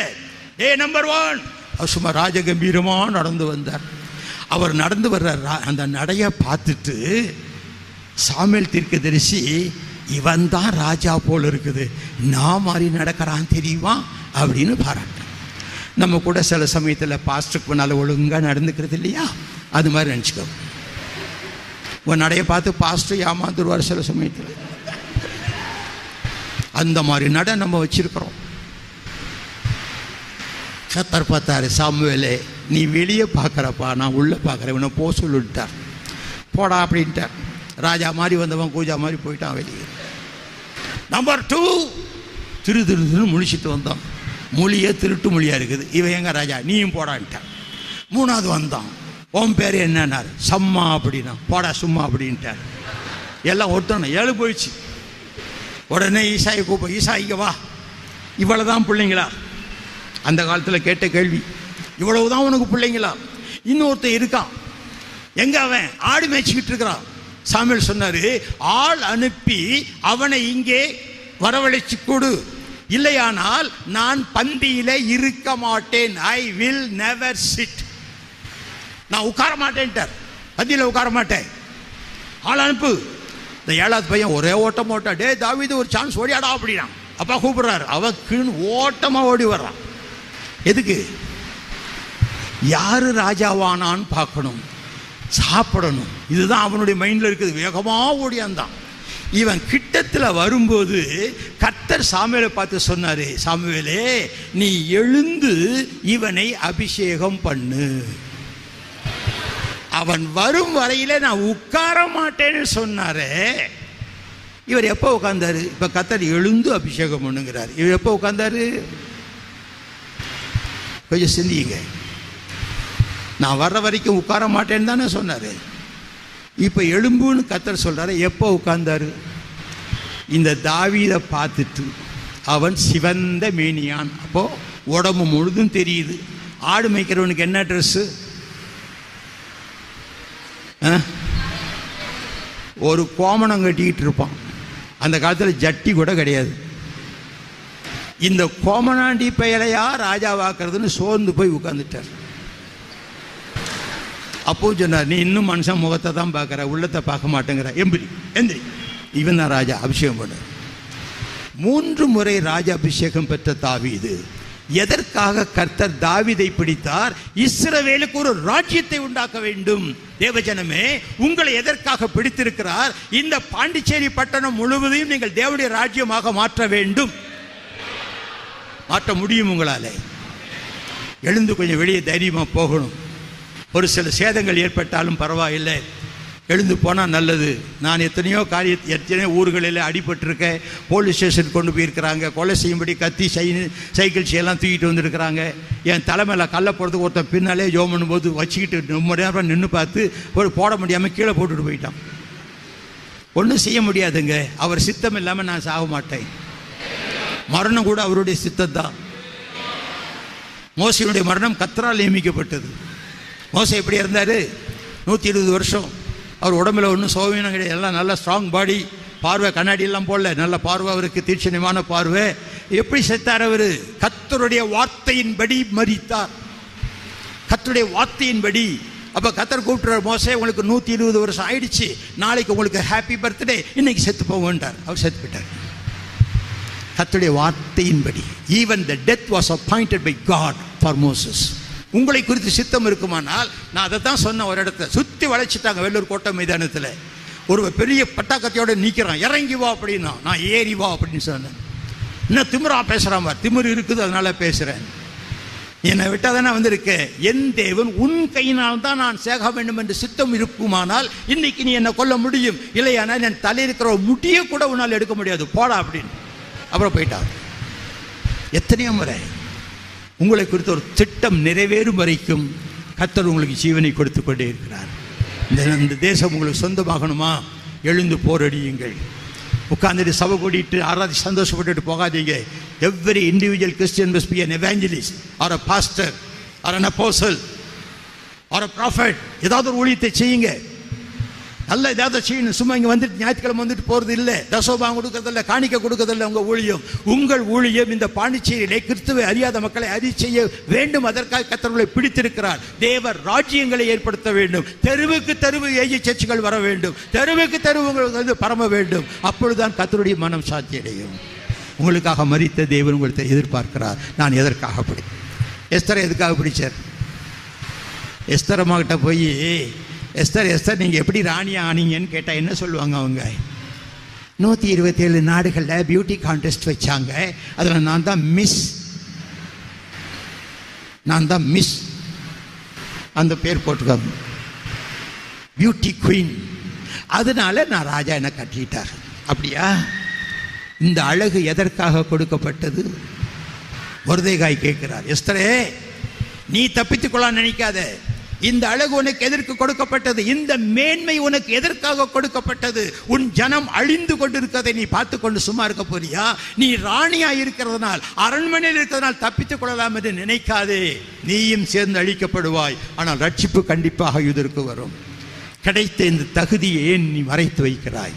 ஏ நம்பர் ஒன் அவர் சும்மா ராஜகம்பீரமாக நடந்து வந்தார். அவர் நடந்து வர்ற ரா- அந்த நடையை பார்த்துட்டு சாமியல் தீர்க்கதரிசி இவன் தான் ராஜா போல் இருக்குது. நான் மாதிரி நடக்கிறான் தெரியுமா? அப்படின்னு பாராட்டேன் நம்ம கூட சில சமயத்தில் பாஸ்டருக்கு நல்லா ஒழுங்காக நடந்துக்கிறது இல்லையா? அது மாதிரி நினச்சிக்கோ. உன் நடைய பார்த்து பாஸ்டர் ஏமாந்துருவார் சில சமயத்தில். அந்த மாதிரி நட நம்ம வச்சிருக்கிறோம். கத்தர் பார்த்தாரு சாமுவேலே நீ வெளியே பார்க்குறப்பா நான் உள்ளே பார்க்குறேன் இவனை போ சொல்லிட்டார். போடா அப்படின்ட்டார். ராஜா மாதிரி வந்தவன் கூஜா மாதிரி போயிட்டான் வெளியே. நம்பர் டூ திரு திரு திரு முழிச்சிட்டு வந்தான். மொழியே திருட்டு மொழியாக இருக்குது. இவன் எங்க ராஜா? நீயும் போடான்ட்டான் மூணாவது வந்தான். உன் பேர் என்னன்னார்? சம்மா அப்படின்னா. போடா சும்மா அப்படின்ட்டார். எல்லாம் ஒருத்தன ஏழு போயிடுச்சு. உடனே ஈசாயை கூப்ப ஈசா இங்கே வா. இவ்வளோதான் பிள்ளைங்களா? அந்த காலத்தில் கேட்ட கேள்வி இவ்வளவுதான் உனக்கு பிள்ளைங்களா? இன்னொருத்தன் இருக்கான். எங்க அவன்? ஆடு மேய்ச்சிக்கிட்டு இருக்கிறான். சாமியல் சொன்னாரு ஆள் அனுப்பி அவனை இங்கே வரவழைச்சு கொடு. இல்லையானால் நான் பந்தியில இருக்க மாட்டேன். ஐ வில் நெவர் சிட் நான் உட்கார மாட்டேன்ட்டார். பந்தியில் உட்கார மாட்டேன். ஆள் அனுப்பு. இந்த ஏழாவது பையன் ஒரே ஓட்டம் ஓட்டா டே தாவிது ஒரு சான்ஸ் ஓடியாடா அப்படின்னா அப்பா கூப்பிடுறாரு. அவன் கீழ் ஓட்டமாக ஓடி வர்றான். எதுக்கு? யாரு ராஜாவானான்னு பார்க்கணும். சாப்பிடணும். இதுதான் அவனுடைய மைண்ட்ல இருக்குது. வேகமாக ஓடியாந்தான் இவன் கிட்டத்துல வரும்போது கத்தர் சாமியலை பார்த்து சொன்னார் சாமுவேலே நீ எழுந்து இவனை அபிஷேகம் பண்ணு. அவன் வரும் வரையில நான் உட்கார மாட்டேன்னு சொன்னாரே. இவர் எப்போ உட்கார்ந்தாரு? இப்போ கத்தர் எழுந்து அபிஷேகம் பண்ணுங்கிறார். இவர் எப்போ உட்கார்ந்தாரு? கொஞ்சம் சிந்திங்க. நான் வர்ற வரைக்கும் உட்கார மாட்டேன்னு தானே சொன்னார். இப்போ எலும்புன்னு கத்தர் சொல்கிறாரு எப்போ உட்கார்ந்தாரு? இந்த தாவீதை பார்த்துட்டு அவன் சிவந்த மேனியான். அப்போது உடம்பு முழுதும் தெரியுது. ஆடு மேய்க்கிறவனுக்கு என்ன ட்ரெஸ்ஸு ஒரு கோமணம் கட்டிக்கிட்டு இருப்பான். அந்த காலத்தில் ஜட்டி கூட கிடையாது. இந்த கோமணாண்டி பெயரையா ராஜாவாக்குறதுன்னு சோர்ந்து போய் உட்கார்ந்துட்டார். அப்போ சொன்னார் நீ இன்னும் மனுஷன் முகத்தை தான் பார்க்குற உள்ளத்தை பார்க்க மாட்டேங்கிற. எம்பிரி எந்திரி. இவன் தான் ராஜா அபிஷேகம் பண்ண. மூன்று முறை ராஜ அபிஷேகம் பெற்ற தாவி இது. எதற்காக கர்த்தர் தாவிதை பிடித்தார்? இஸ்ரவேலுக்கு ஒரு ராஜ்யத்தை உண்டாக்க வேண்டும். தேவஜனமே உங்களை எதற்காக பிடித்திருக்கிறார்? இந்த பாண்டிச்சேரி பட்டணம் முழுவதையும் நீங்கள் தேவனுடைய ராஜ்யமாக மாற்ற வேண்டும். மாற்ற முடியும் உங்களால. எழுந்து கொஞ்சம் வெளியே தைரியமா போகணும். ஒரு சில சேதங்கள் ஏற்பட்டாலும் பரவாயில்லை. எழுந்து போனால் நல்லது. நான் எத்தனையோ காரிய எத்தனையோ ஊர்களில் அடிபட்டிருக்கேன் போலீஸ் ஸ்டேஷன் கொண்டு போயிருக்கிறாங்க. கொலை செய்யும்படி கத்தி சை சைக்கிள் செய்யலாம் தூக்கிட்டு வந்திருக்கிறாங்க. என் தலைமையில் கள்ள போகிறதுக்கு ஒருத்தன் பின்னாலே ஜோம் பண்ணும்போது வச்சுக்கிட்டு ரொம்ப நேரம் நின்று பார்த்து ஒரு போட முடியாமல் கீழே போட்டுட்டு போயிட்டான். ஒன்றும் செய்ய முடியாதுங்க. அவர் சித்தம் இல்லாமல் நான் சாக மாட்டேன். மரணம் கூட அவருடைய சித்தம் தான் மோசையுடைய மரணம் கத்தரால் நியமிக்கப்பட்டது. மோசை எப்படி இருந்தார் நூற்றி இருபது வருஷம். அவர் உடம்புல ஒன்றும் சோகவீனம் கிடையாது. எல்லாம் நல்ல ஸ்ட்ராங் பாடி பார்வை கண்ணாடியெல்லாம் போடல. நல்ல பார்வை அவருக்கு. தீட்சணியமான பார்வை. எப்படி செத்தார் அவர்? கத்தருடைய வார்த்தையின்படி மறித்தார் கத்தருடைய வார்த்தையின்படி. அப்போ கத்தர் கூப்பிட்டுற மோசே உங்களுக்கு நூற்றி இருபது வருஷம் ஆயிடுச்சு. நாளைக்கு உங்களுக்கு ஹாப்பி பர்த்டே இன்னைக்கு செத்து போங்கன்றார் அவர் செத்து போயிட்டார். கத்துடைய வார்த்தையின்படி. Even the death was appointed by God for Moses உங்களை குறித்து சித்தம் இருக்குமானால் நான் அதை தான் சொன்னேன் ஒரு இடத்துல. சுற்றி வளைச்சிட்டாங்க வெள்ளூர் கோட்டை மைதானத்தில். ஒரு பெரிய பட்டாக்கத்தையோடு நிற்கிறான் இறங்கி வா அப்படின்னா நான் ஏறி வா அப்படின்னு சொன்னேன். இன்னும் திமிரா பேசுகிறான் பார். திமிரு இருக்குது அதனால பேசுகிறேன் என்னை விட்டால் தானே வந்திருக்கேன். என் தேவன் உன் கையினால் தான் நான் சேக வேண்டும் என்று சித்தம் இருக்குமானால் இன்னைக்கு நீ என்னை கொல்ல முடியும். இல்லையானால் என் தலையில் இருக்கிற முடிய கூட உன்னால் எடுக்க முடியாது. போடா அப்படின்னு. அப்புறம் போயிட்டார் எத்தனையோ முறை. உங்களை குறித்த ஒரு திட்டம் நிறைவேறும் வரைக்கும் கத்தர் உங்களுக்கு ஜீவனை கொடுத்து கொண்டே இருக்கிறார். இந்த இந்த தேசம் உங்களுக்கு சொந்தமாகணுமா? எழுந்து போரடியுங்கள். உட்காந்துட்டு சபை கூட்டிட்டு ஆராதி சந்தோஷப்பட்டுட்டு போகாதீங்க. Every individual Christian must be an evangelist or a pastor or an apostle or a prophet ஏதாவது ஒரு ஊழியத்தை செய்யுங்க. நல்ல ஏதாவது செய்யணும். சும்மா இங்கே வந்துட்டு ஞாயிற்றுக்கிழமை வந்துட்டு போகிறது இல்லை. தசோபாகம் கொடுக்கறதில்ல காணிக்க கொடுக்கறதில்ல உங்கள் ஊழியம். உங்கள் ஊழியம் இந்த பாண்டிச்சேரியிலே கிறிஸ்துவை அறியாத மக்களை அறி செய்ய வேண்டும். அதற்காக கத்தர்களை பிடித்திருக்கிறார். தேவர் ராஜ்யங்களை ஏற்படுத்த வேண்டும். தெருவுக்கு தெருவு ஏஜி சர்ச்சுகள் வர வேண்டும். தெருவுக்கு தெருவு உங்களுக்கு வந்து பரம வேண்டும். அப்பொழுதுதான் கத்தருடைய மனம் சாத்தியடையும் அடையும். உங்களுக்காக மறித்த தேவன் உங்களுக்கு எதிர்பார்க்கிறார். நான் எதற்காக பிடி எஸ்தரை எதுக்காக பிடிச்சார்? எஸ்தரமாகிட்ட போய் எஸ்தர் எஸ்தர் நீங்கள் எப்படி ராணி ஆனீங்கன்னு கேட்டால் என்ன சொல்லுவாங்க அவங்க? நூற்றி இருபத்தேழு நாடுகளில் பியூட்டி கான்டெஸ்ட் வச்சாங்க. அதில் நான் தான் மிஸ் நான் தான் மிஸ் அந்த பேர் போட்டுக்காங்க. பியூட்டி குயின் அதனால நான் ராஜா என்னை கட்டிட்டார். அப்படியா? இந்த அழகு எதற்காக கொடுக்கப்பட்டது? ஒருதேகாய் கேட்கிறார். எஸ்தரே நீ தப்பித்துக்கொள்ளான்னு நினைக்காத. இந்த அழகு உனக்கு எதற்கு கொடுக்கப்பட்டது? இந்த மேன்மை உனக்கு எதற்காக கொடுக்கப்பட்டது? உன் ஜனம் அழிந்து கொண்டிருக்கிறதை நீ பார்த்து கொண்டு சும்மா இருக்க போறியா? நீ ராணியா இருக்கிறதுனால் அரண்மனையில் இருக்கிறதுனால் தப்பித்துக் கொள்ளலாம் என்று நினைக்காதே. நீயும் சேர்ந்து அழிக்கப்படுவாய். ஆனால் ரட்சிப்பு கண்டிப்பாக இதற்கு வரும். கிடைத்த இந்த தகுதியை ஏன் நீ மறைத்து வைக்கிறாய்?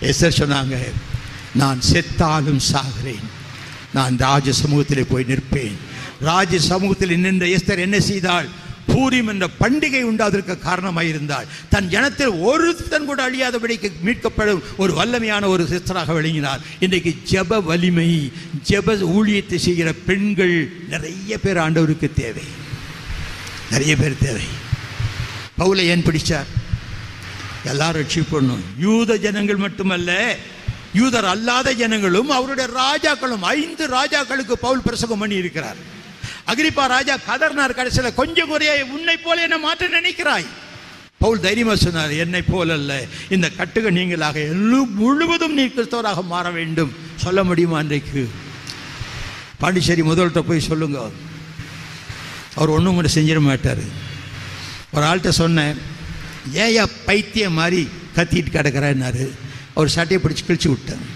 எஸ்ஆர் சொன்னாங்க நான் செத்தாலும் சாகிறேன். நான் ராஜ சமூகத்திலே போய் நிற்பேன். ராஜ சமூகத்தில் நின்ற எஸ்தர் என்ன செய்தாள்? பூரிம் என்ற பண்டிகை காரணமாக காரணமாயிருந்தாள் தன் ஜனத்தில் ஒருத்தன் கூட அழியாதபடிக்கு மீட்கப்படும் ஒரு வல்லமையான ஒரு சிஸ்டராக விளங்கினார். இன்றைக்கு ஜெப வலிமை ஜெப ஊழியத்தை செய்கிற பெண்கள் நிறைய பேர் ஆண்டவருக்கு தேவை. நிறைய பேர் தேவை. பவுலை ஏன் பிடிச்சார்? எல்லாரும் ரட்சிப்படணும். யூத ஜனங்கள் மட்டுமல்ல யூதர் அல்லாத ஜனங்களும் அவருடைய ராஜாக்களும் ஐந்து ராஜாக்களுக்கு பவுல் பிரசங்கம் பண்ணி இருக்கிறார் அகிரிப்பா ராஜா கதர்னார் கடைசியில் கொஞ்சம் குறைய உன்னை போல என்ன மாற்ற நினைக்கிறாய். பவுல் தைரியமா சொன்னார் என்னை போல அல்ல இந்த கட்டுக நீங்களாக எல்லு- முழுவதும் நீ கிறிஸ்தவராக மாற வேண்டும். சொல்ல முடியுமா அன்றைக்கு பாண்டிச்சேரி முதல்கிட்ட போய் சொல்லுங்க. அவர் ஒன்றும் கூட செஞ்சிட மாட்டார். ஒரு ஆள்கிட்ட சொன்னேன் ஏயா பைத்தியம் மாதிரி கத்திட்டு கிடக்கிறேன்னாரு. அவர் சட்டையை பிடிச்சி கிழிச்சு விட்டேன்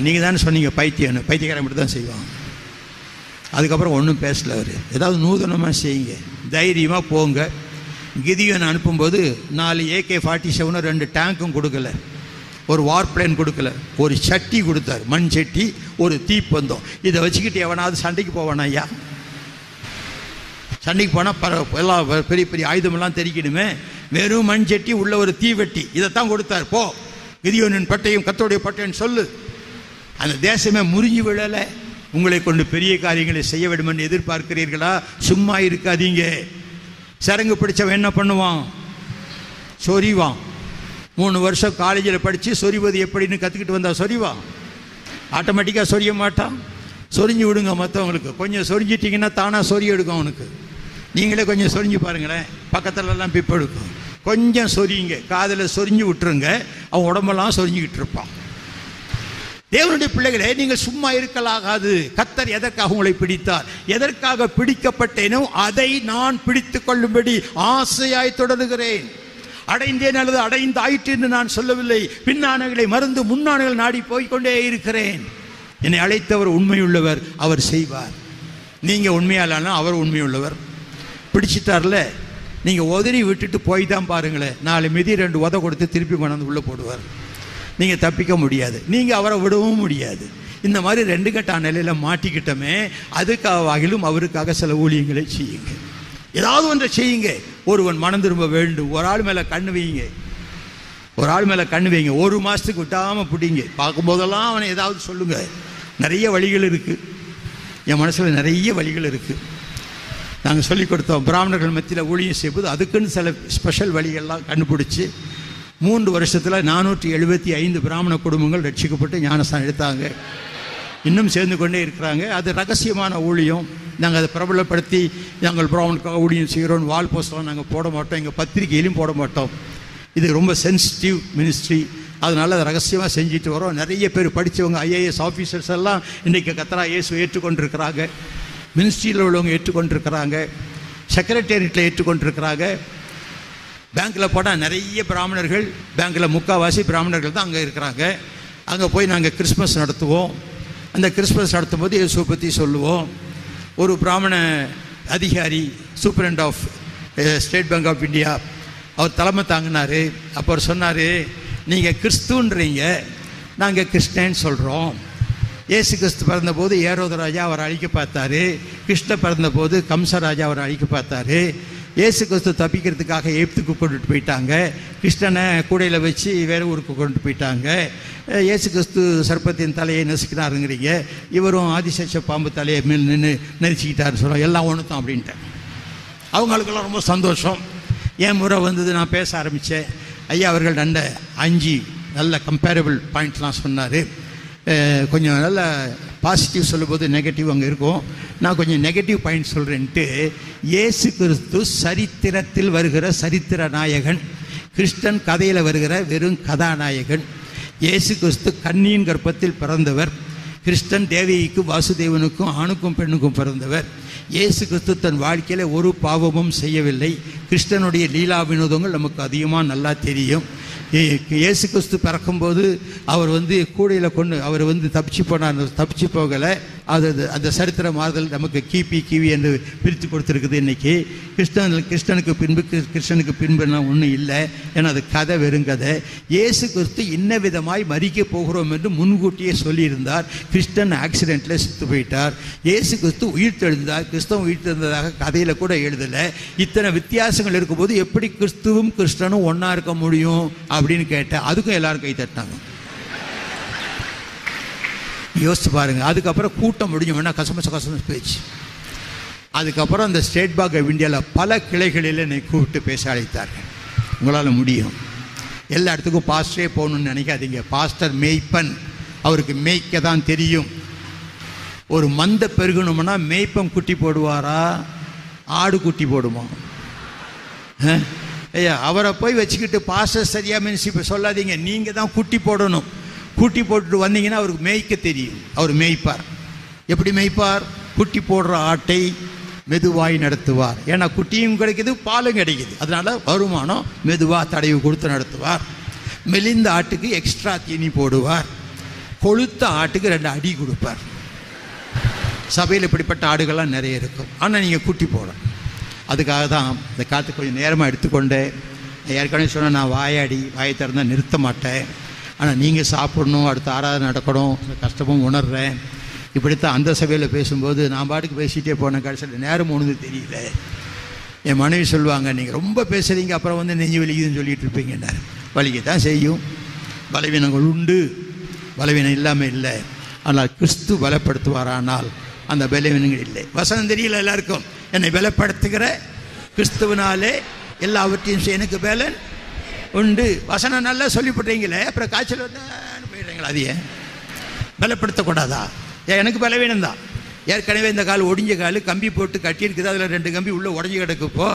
நீங்கள் தானே சொன்னீங்க பைத்தியம்னு. பைத்தியக்காரன் மட்டும் தான் செய்வான். அதுக்கப்புறம் ஒன்றும் பேசல அவர். ஏதாவது நூதனமாக செய்யுங்க. தைரியமாக போங்க. கிதியன் அனுப்பும்போது நாலு ஏகே ஃபார்ட்டி செவனும் ரெண்டு டேங்க்கும் கொடுக்கல. ஒரு வார் பிளேன் கொடுக்கல. ஒரு சட்டி கொடுத்தார். மண் சட்டி ஒரு தீப்பந்தம். இதை வச்சுக்கிட்டு எவனாவது சண்டைக்கு போவானா ஐயா? சண்டைக்கு போனால் பர எல்லாம் பெரிய பெரிய ஆயுதமெல்லாம் தெரிக்கணுமே வெறும் மண் சட்டி உள்ள ஒரு தீவெட்டி. இதைத்தான் கொடுத்தார். போ. கிதியோனின் பட்டையும் கத்தோடைய பட்டையும் சொல்லு. அந்த தேசமே முறிஞ்சு விழலை. உங்களை கொண்டு பெரிய காரியங்களை செய்ய வேண்டும் என்று எதிர்பார்க்கிறீர்களா? சும்மா இருக்காதீங்க. சரங்கு பிடிச்சவன் என்ன பண்ணுவான்? சொரிவான். மூணு வருஷம் காலேஜில் படித்து சொரிவது எப்படின்னு கற்றுக்கிட்டு வந்தால் சொரிவான் ஆட்டோமேட்டிக்காக சொரிய மாட்டான் சொரிஞ்சு விடுங்க மற்றவங்களுக்கு கொஞ்சம் சொரிஞ்சிட்டிங்கன்னா தானாக சொறி எடுக்கும் அவனுக்கு. நீங்களே கொஞ்சம் சொரிஞ்சு பாருங்களேன். பக்கத்துலலாம் பிப்பெடுக்கும் கொஞ்சம் சொரியுங்க. காதில் சொரிஞ்சு விட்டுருங்க. அவன் உடம்பெல்லாம் சொரிஞ்சுக்கிட்டு இருப்பான். தேவனுடைய பிள்ளைகளே நீங்கள் சும்மா இருக்கலாகாது. கத்தர் எதற்காக உங்களை பிடித்தார்? எதற்காக பிடிக்கப்பட்டேனோ அதை நான் பிடித்துக் கொள்ளும்படி ஆசையாய் தொடருகிறேன். அடைந்தேன் அல்லது அடைந்தாயிற்று என்று நான் சொல்லவில்லை. பின்னானங்களை மறந்து முன்னானங்கள் நாடி போய்க்கொண்டே இருக்கிறேன். என்னை அழைத்தவர் உண்மையுள்ளவர் அவர் செய்வார். நீங்க உண்மையாலானா அவர் உண்மையுள்ளவர். பிடிச்சிட்டார்ல நீங்க உதறி விட்டுட்டு போய் தான் பாருங்களேன். நாலு மிதி ரெண்டு உத கொடுத்து திருப்பி கொண்டாந்து உள்ள போடுவார். நீங்கள் தப்பிக்க முடியாது. நீங்கள் அவரை விடவும் முடியாது. இந்த மாதிரி ரெண்டு கட்ட நிலையில் மாட்டிக்கிட்டோமே அதுக்காகிலும் அவருக்காக சில ஊழியங்களை செய்யுங்க. ஏதாவது ஒன்றை செய்யுங்க. ஒருவன் மனம் திரும்ப வேண்டும். ஒரு ஆள் மேலே கண் வையுங்க. ஒரு ஆள் மேலே கண் வைங்க ஒரு மாதத்துக்கு விட்டாமல் பிடிங்க. பார்க்கும்போதெல்லாம் அவனை ஏதாவது சொல்லுங்க. நிறைய வழிகள் இருக்குது என் மனசில் நிறைய வழிகள் இருக்குது நாங்கள் சொல்லிக் கொடுத்தோம். பிராமணர்கள் மத்தியில் ஊழியம் செய்வது அதுக்குன்னு சில ஸ்பெஷல் வழிகள்லாம் கண்டுபிடிச்சி மூன்று வருஷத்தில் நானூற்றி எழுபத்தி ஐந்து பிராமண குடும்பங்கள் ரட்சிக்கப்பட்டு ஞானஸ்தானம் எடுத்தாங்க. இன்னும் சேர்ந்து கொண்டே இருக்கிறாங்க. அது ரகசியமான ஊழியம். நாங்கள் அதை பிரபலப்படுத்தி நாங்கள் பிராமணுக்காக ஊழியம் செய்கிறோம் வால் போஸ்டெலாம் நாங்கள் போட மாட்டோம். எங்கள் பத்திரிகையிலும் போட மாட்டோம். இது ரொம்ப சென்சிட்டிவ் மினிஸ்ட்ரி அதனால் அதை ரகசியமாக செஞ்சுட்டு வரோம். நிறைய பேர் படித்தவங்க ஐஏஎஸ் ஆஃபீஸர்ஸ் எல்லாம் இன்றைக்கி கத்தரா இயேசு ஏற்றுக்கொண்டிருக்கிறாங்க. மினிஸ்ட்ரியில் உள்ளவங்க ஏற்றுக்கொண்டிருக்கிறாங்க. செக்ரட்டேரியட்டில் ஏற்றுக்கொண்டிருக்கிறாங்க. பேங்க்கில் போனால் நிறைய பிராமணர்கள் பேங்க்கில் முக்கால்வாசி பிராமணர்கள் தான் அங்கே இருக்கிறாங்க. அங்கே போய் நாங்கள் கிறிஸ்மஸ் நடத்துவோம். அந்த கிறிஸ்மஸ் நடத்தும் போது இயேசுவை பற்றி சொல்லுவோம். ஒரு பிராமண அதிகாரி superintendent of State Bank of India அவர் தலைமை தாங்கினார். அப்போ அவர் சொன்னார் நீங்கள் கிறிஸ்துன்றீங்க நாங்கள் கிறிஸ்டேன்னு சொல்கிறோம் இயேசு கிறிஸ்து பிறந்தபோது ஏரோதராஜா அவர் அழிக்க பார்த்தாரு. கிருஷ்ண பிறந்தபோது கம்சராஜா அவர் அழிக்க பார்த்தாரு. இயேசு கிறிஸ்து தப்பிக்கிறதுக்காக ஏப்துக்கு கொண்டுட்டு போயிட்டாங்க. கிருஷ்ணனை கூடையில் வச்சு வேற ஊருக்கு கொண்டு போயிட்டாங்க. இயேசு கிறிஸ்து சர்ப்பத்தின் தலையை நெசிக்கிறாருங்கிறீங்க இவரும் ஆதிசேஷ பாம்பு தலையை மேல் நின்று நெரிச்சிக்கிட்டாருன்னு சொல்கிறோம் எல்லாம் ஒன்றுத்தோம் அப்படின்ட்டு அவங்களுக்கெல்லாம் ரொம்ப சந்தோஷம். என் முறை வந்தது நான் பேச ஆரம்பித்தேன் ஐயா அவர்கள் நல்ல அஞ்சு நல்ல கம்பேரபிள் பாயிண்ட்லாம் சொன்னார். கொஞ்சம் நல்ல பாசிட்டிவ் சொல்லும்போது நெகட்டிவ் அங்கே இருக்கும். நான் கொஞ்சம் நெகட்டிவ் பாயிண்ட் சொல்கிறேன்ட்டு இயேசு கிறிஸ்து சரித்திரத்தில் வருகிற சரித்திர நாயகன் கிறிஸ்டன் கதையில் வருகிற வெறும் கதாநாயகன் இயேசு கிறிஸ்து கண்ணியின் கர்ப்பத்தில் பிறந்தவர் கிறிஸ்டன் தேவிக்கு வாசுதேவனுக்கும் ஆணுக்கும் பெண்ணுக்கும் பிறந்தவர். இயேசு கிறிஸ்து தன் வாழ்க்கையில் ஒரு பாவமும் செய்யவில்லை. கிறிஸ்டனுடைய லீலா வினோதங்கள் நமக்கு அதிகமாக நல்லா தெரியும். இயேசு கிறிஸ்து பிறக்கும்போது அவர் வந்து கூடையில் கொண்டு அவர் வந்து தப்பிச்சு போனார். தப்பிச்சு போகலை. அது அந்த சரித்திர மாறுதல் நமக்கு கிபி கிவி என்று பிரித்து கொடுத்துருக்குது இன்னைக்கு. கிறிஸ்டன் கிறிஸ்டனுக்கு பின்பு கிறிஸ்டனுக்கு பின்புலாம் ஒன்றும் இல்லை. ஏன்னா அது கதை வெறுங்கதை இயேசு கிறிஸ்து இன்ன விதமாய் மறிக்க போகிறோம் என்று முன்கூட்டியே சொல்லியிருந்தார். கிறிஸ்டன் ஆக்சிடெண்ட்டில் செத்து போயிட்டார். இயேசு கிறிஸ்து உயிர் தெழுந்தார் கிறிஸ்தவம் உயிர் தெழுந்ததாக கதையில் கூட எழுதலை. இத்தனை வித்தியாசங்கள் இருக்கும்போது எப்படி கிறிஸ்துவும் கிறிஸ்டனும் ஒன்றா இருக்க முடியும் அப்படின்னு கேட்டேன். அதுக்கும் எல்லோரும் கை தட்டினாங்க. யோசித்து பாருங்கள் அதுக்கப்புறம் கூட்டம் முடிஞ்சு வேணா கசமச கசமச பேச்சு. அதுக்கப்புறம் அந்த ஸ்டேட் பேங்க் ஆஃப் இந்தியாவில் பல கிளைகளில் என்னை கூப்பிட்டு பேச அழைத்தார்கள். உங்களால் முடியும். எல்லா இடத்துக்கும் பாஸ்டரே போகணும்னு நினைக்காதீங்க. பாஸ்டர் மேய்ப்பன். அவருக்கு மேய்க்க தான் தெரியும். ஒரு மந்த பெருகணும்னா மேய்ப்பம் குட்டி போடுவாரா? ஆடு குட்டி போடுமா? ஐயா அவரை போய் வச்சுக்கிட்டு பாஸ்டர் சரியாக மீன்ஸ் இப்போ சொல்லாதீங்க. நீங்கள் தான் குட்டி போடணும். குட்டி போட்டுட்டு வந்தீங்கன்னா அவருக்கு மேய்க்க தெரியும். அவர் மேய்ப்பார். எப்படி மேய்ப்பார்? குட்டி போடுற ஆட்டை மெதுவாய் நடத்துவார். ஏன்னா குட்டியும் கிடைக்குது பாலும் கிடைக்குது. அதனால வருமானம் மெதுவாக தடவி கொடுத்து நடத்துவார். மெலிந்த ஆட்டுக்கு எக்ஸ்ட்ரா தீனி போடுவார். கொளுத்த ஆட்டுக்கு ரெண்டு அடி கொடுப்பார். சபையில் இப்படிப்பட்ட ஆடுகள்லாம் நிறைய இருக்கும். ஆனால் நீங்கள் குட்டி போடலாம். அதுக்காக தான் இந்த காற்று கொஞ்சம் நேரமாக எடுத்துக்கொண்டு ஏற்கனவே சொன்னால் நான் வாயாடி வாயை திறந்தால் நிறுத்த மாட்டேன். ஆனால் நீங்கள் சாப்பிடணும் அடுத்த ஆராதனை நடக்கணும் கஷ்டமும் உணர்கிறேன் இப்படித்தான் அந்த சபையில் பேசும்போது நான் பாட்டுக்கு பேசிகிட்டே போனேன் கடைசியில் நேரம் ஒன்று தெரியல. என் மனைவி சொல்லுவாங்க நீங்கள் ரொம்ப பேசுகிறீங்க அப்புறம் வந்து நெஞ்சு வலிக்குதுன்னு சொல்லிட்டு இருப்பீங்கன்னாரு வலிக்க தான் செய்யும். பலவீனங்கள் உண்டு. பலவீனம் இல்லாமல் இல்லை. ஆனால் கிறிஸ்து பலப்படுத்துவாரானால் அந்த பலவீனங்கள் இல்லை. வசனம் தெரியல எல்லாருக்கும். என்னை பலப்படுத்துகிற கிறிஸ்துவனாலே எல்லாவற்றையும் செய்ய எனக்கு பலன். உண்டு. வசனம் நல்லா சொல்லிவிட்றீங்களே அப்புறம் காய்ச்சல் வந்தான்னு போயிடுறீங்களா அது ஏன் பலப்படுத்தக்கூடாதா? ஏன் எனக்கு பலவீனம் தான் ஏற்கனவே இந்த கால் ஒடிஞ்ச கால் கம்பி போட்டு கட்டியிருக்குது அதில் ரெண்டு கம்பி உள்ளே உடஞ்சி கிடக்குப்போ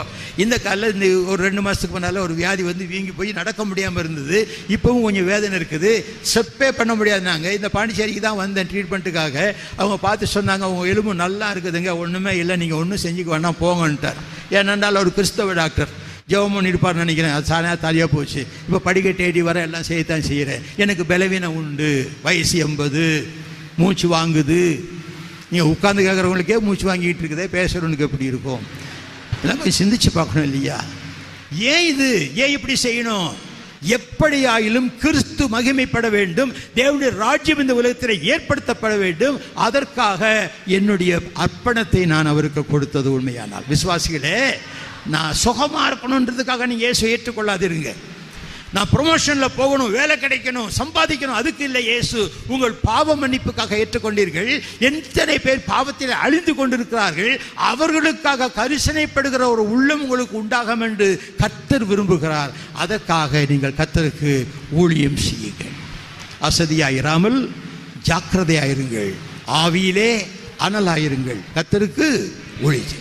இந்த காலில் இந்த ஒரு ரெண்டு மாதத்துக்கு முன்னால் ஒரு வியாதி வந்து வீங்கி போய் நடக்க முடியாமல் இருந்தது. இப்போவும் கொஞ்சம் வேதனை இருக்குது. செப்பே பண்ண முடியாது நாங்கள் இந்த பாண்டிச்சேரிக்கு தான் வந்தேன் ட்ரீட்மெண்ட்டுக்காக அவங்க பார்த்து சொன்னாங்க அவங்க எலும்பு நல்லா இருக்குதுங்க. ஒன்றுமே இல்லை. நீங்கள் ஒன்றும் செஞ்சுக்க வேணாம். போங்கன்ட்டார். ஏனென்றால் ஒரு கிறிஸ்தவ டாக்டர். ஜெபம் பண்ணியிருப்பார் நினைக்கிறேன். அது சாணா தாலியாக போச்சு. இப்போ படிக்க தேடி வர எல்லாம் செய்யத்தான் செய்கிறேன். எனக்கு பலவீனம் உண்டு. வயசு எண்பது. மூச்சு வாங்குது. நீங்கள் உட்காந்து கேட்குறவங்களுக்கே மூச்சு வாங்கிட்டு இருக்குதே பேசுகிறவனுக்கு எப்படி இருக்கும்? இதெல்லாம் கொஞ்சம் சிந்திச்சு பார்க்கணும் இல்லையா? ஏன் இது? ஏன் இப்படி செய்யணும்? எப்படியாயிலும் கிறிஸ்து மகிமைப்பட வேண்டும். தேவனுடைய ராஜ்யம் இந்த உலகத்தில் ஏற்படுத்தப்பட வேண்டும். அதற்காக என்னுடைய அர்ப்பணத்தை நான் அவருக்கு கொடுத்தது உண்மையானால். விசுவாசிகளே நான் சுகமா இருக்கணுன்றதுக்காக நீங்க இயேசு ஏற்றுக்கொள்ளாதிருங்க. நான் ப்ரொமோஷனில் போகணும் வேலை கிடைக்கணும் சம்பாதிக்கணும் அதுக்கு இல்லை இயேசு உங்கள் பாவ மன்னிப்புக்காக ஏற்றுக்கொண்டீர்கள். எத்தனை பேர் பாவத்தில் அழிந்து கொண்டிருக்கிறார்கள் அவர்களுக்காக கரிசனைப்படுகிற ஒரு உள்ளம் உங்களுக்கு உண்டாகும் என்று கத்தர் விரும்புகிறார். அதற்காக நீங்கள் கத்தருக்கு ஊழியம் செய்யுங்கள். அசதியாயிராமல் ஜாக்கிரதையாயிருங்கள் ஆவியிலே அனலாயிருங்கள். கத்தருக்கு ஊழியம்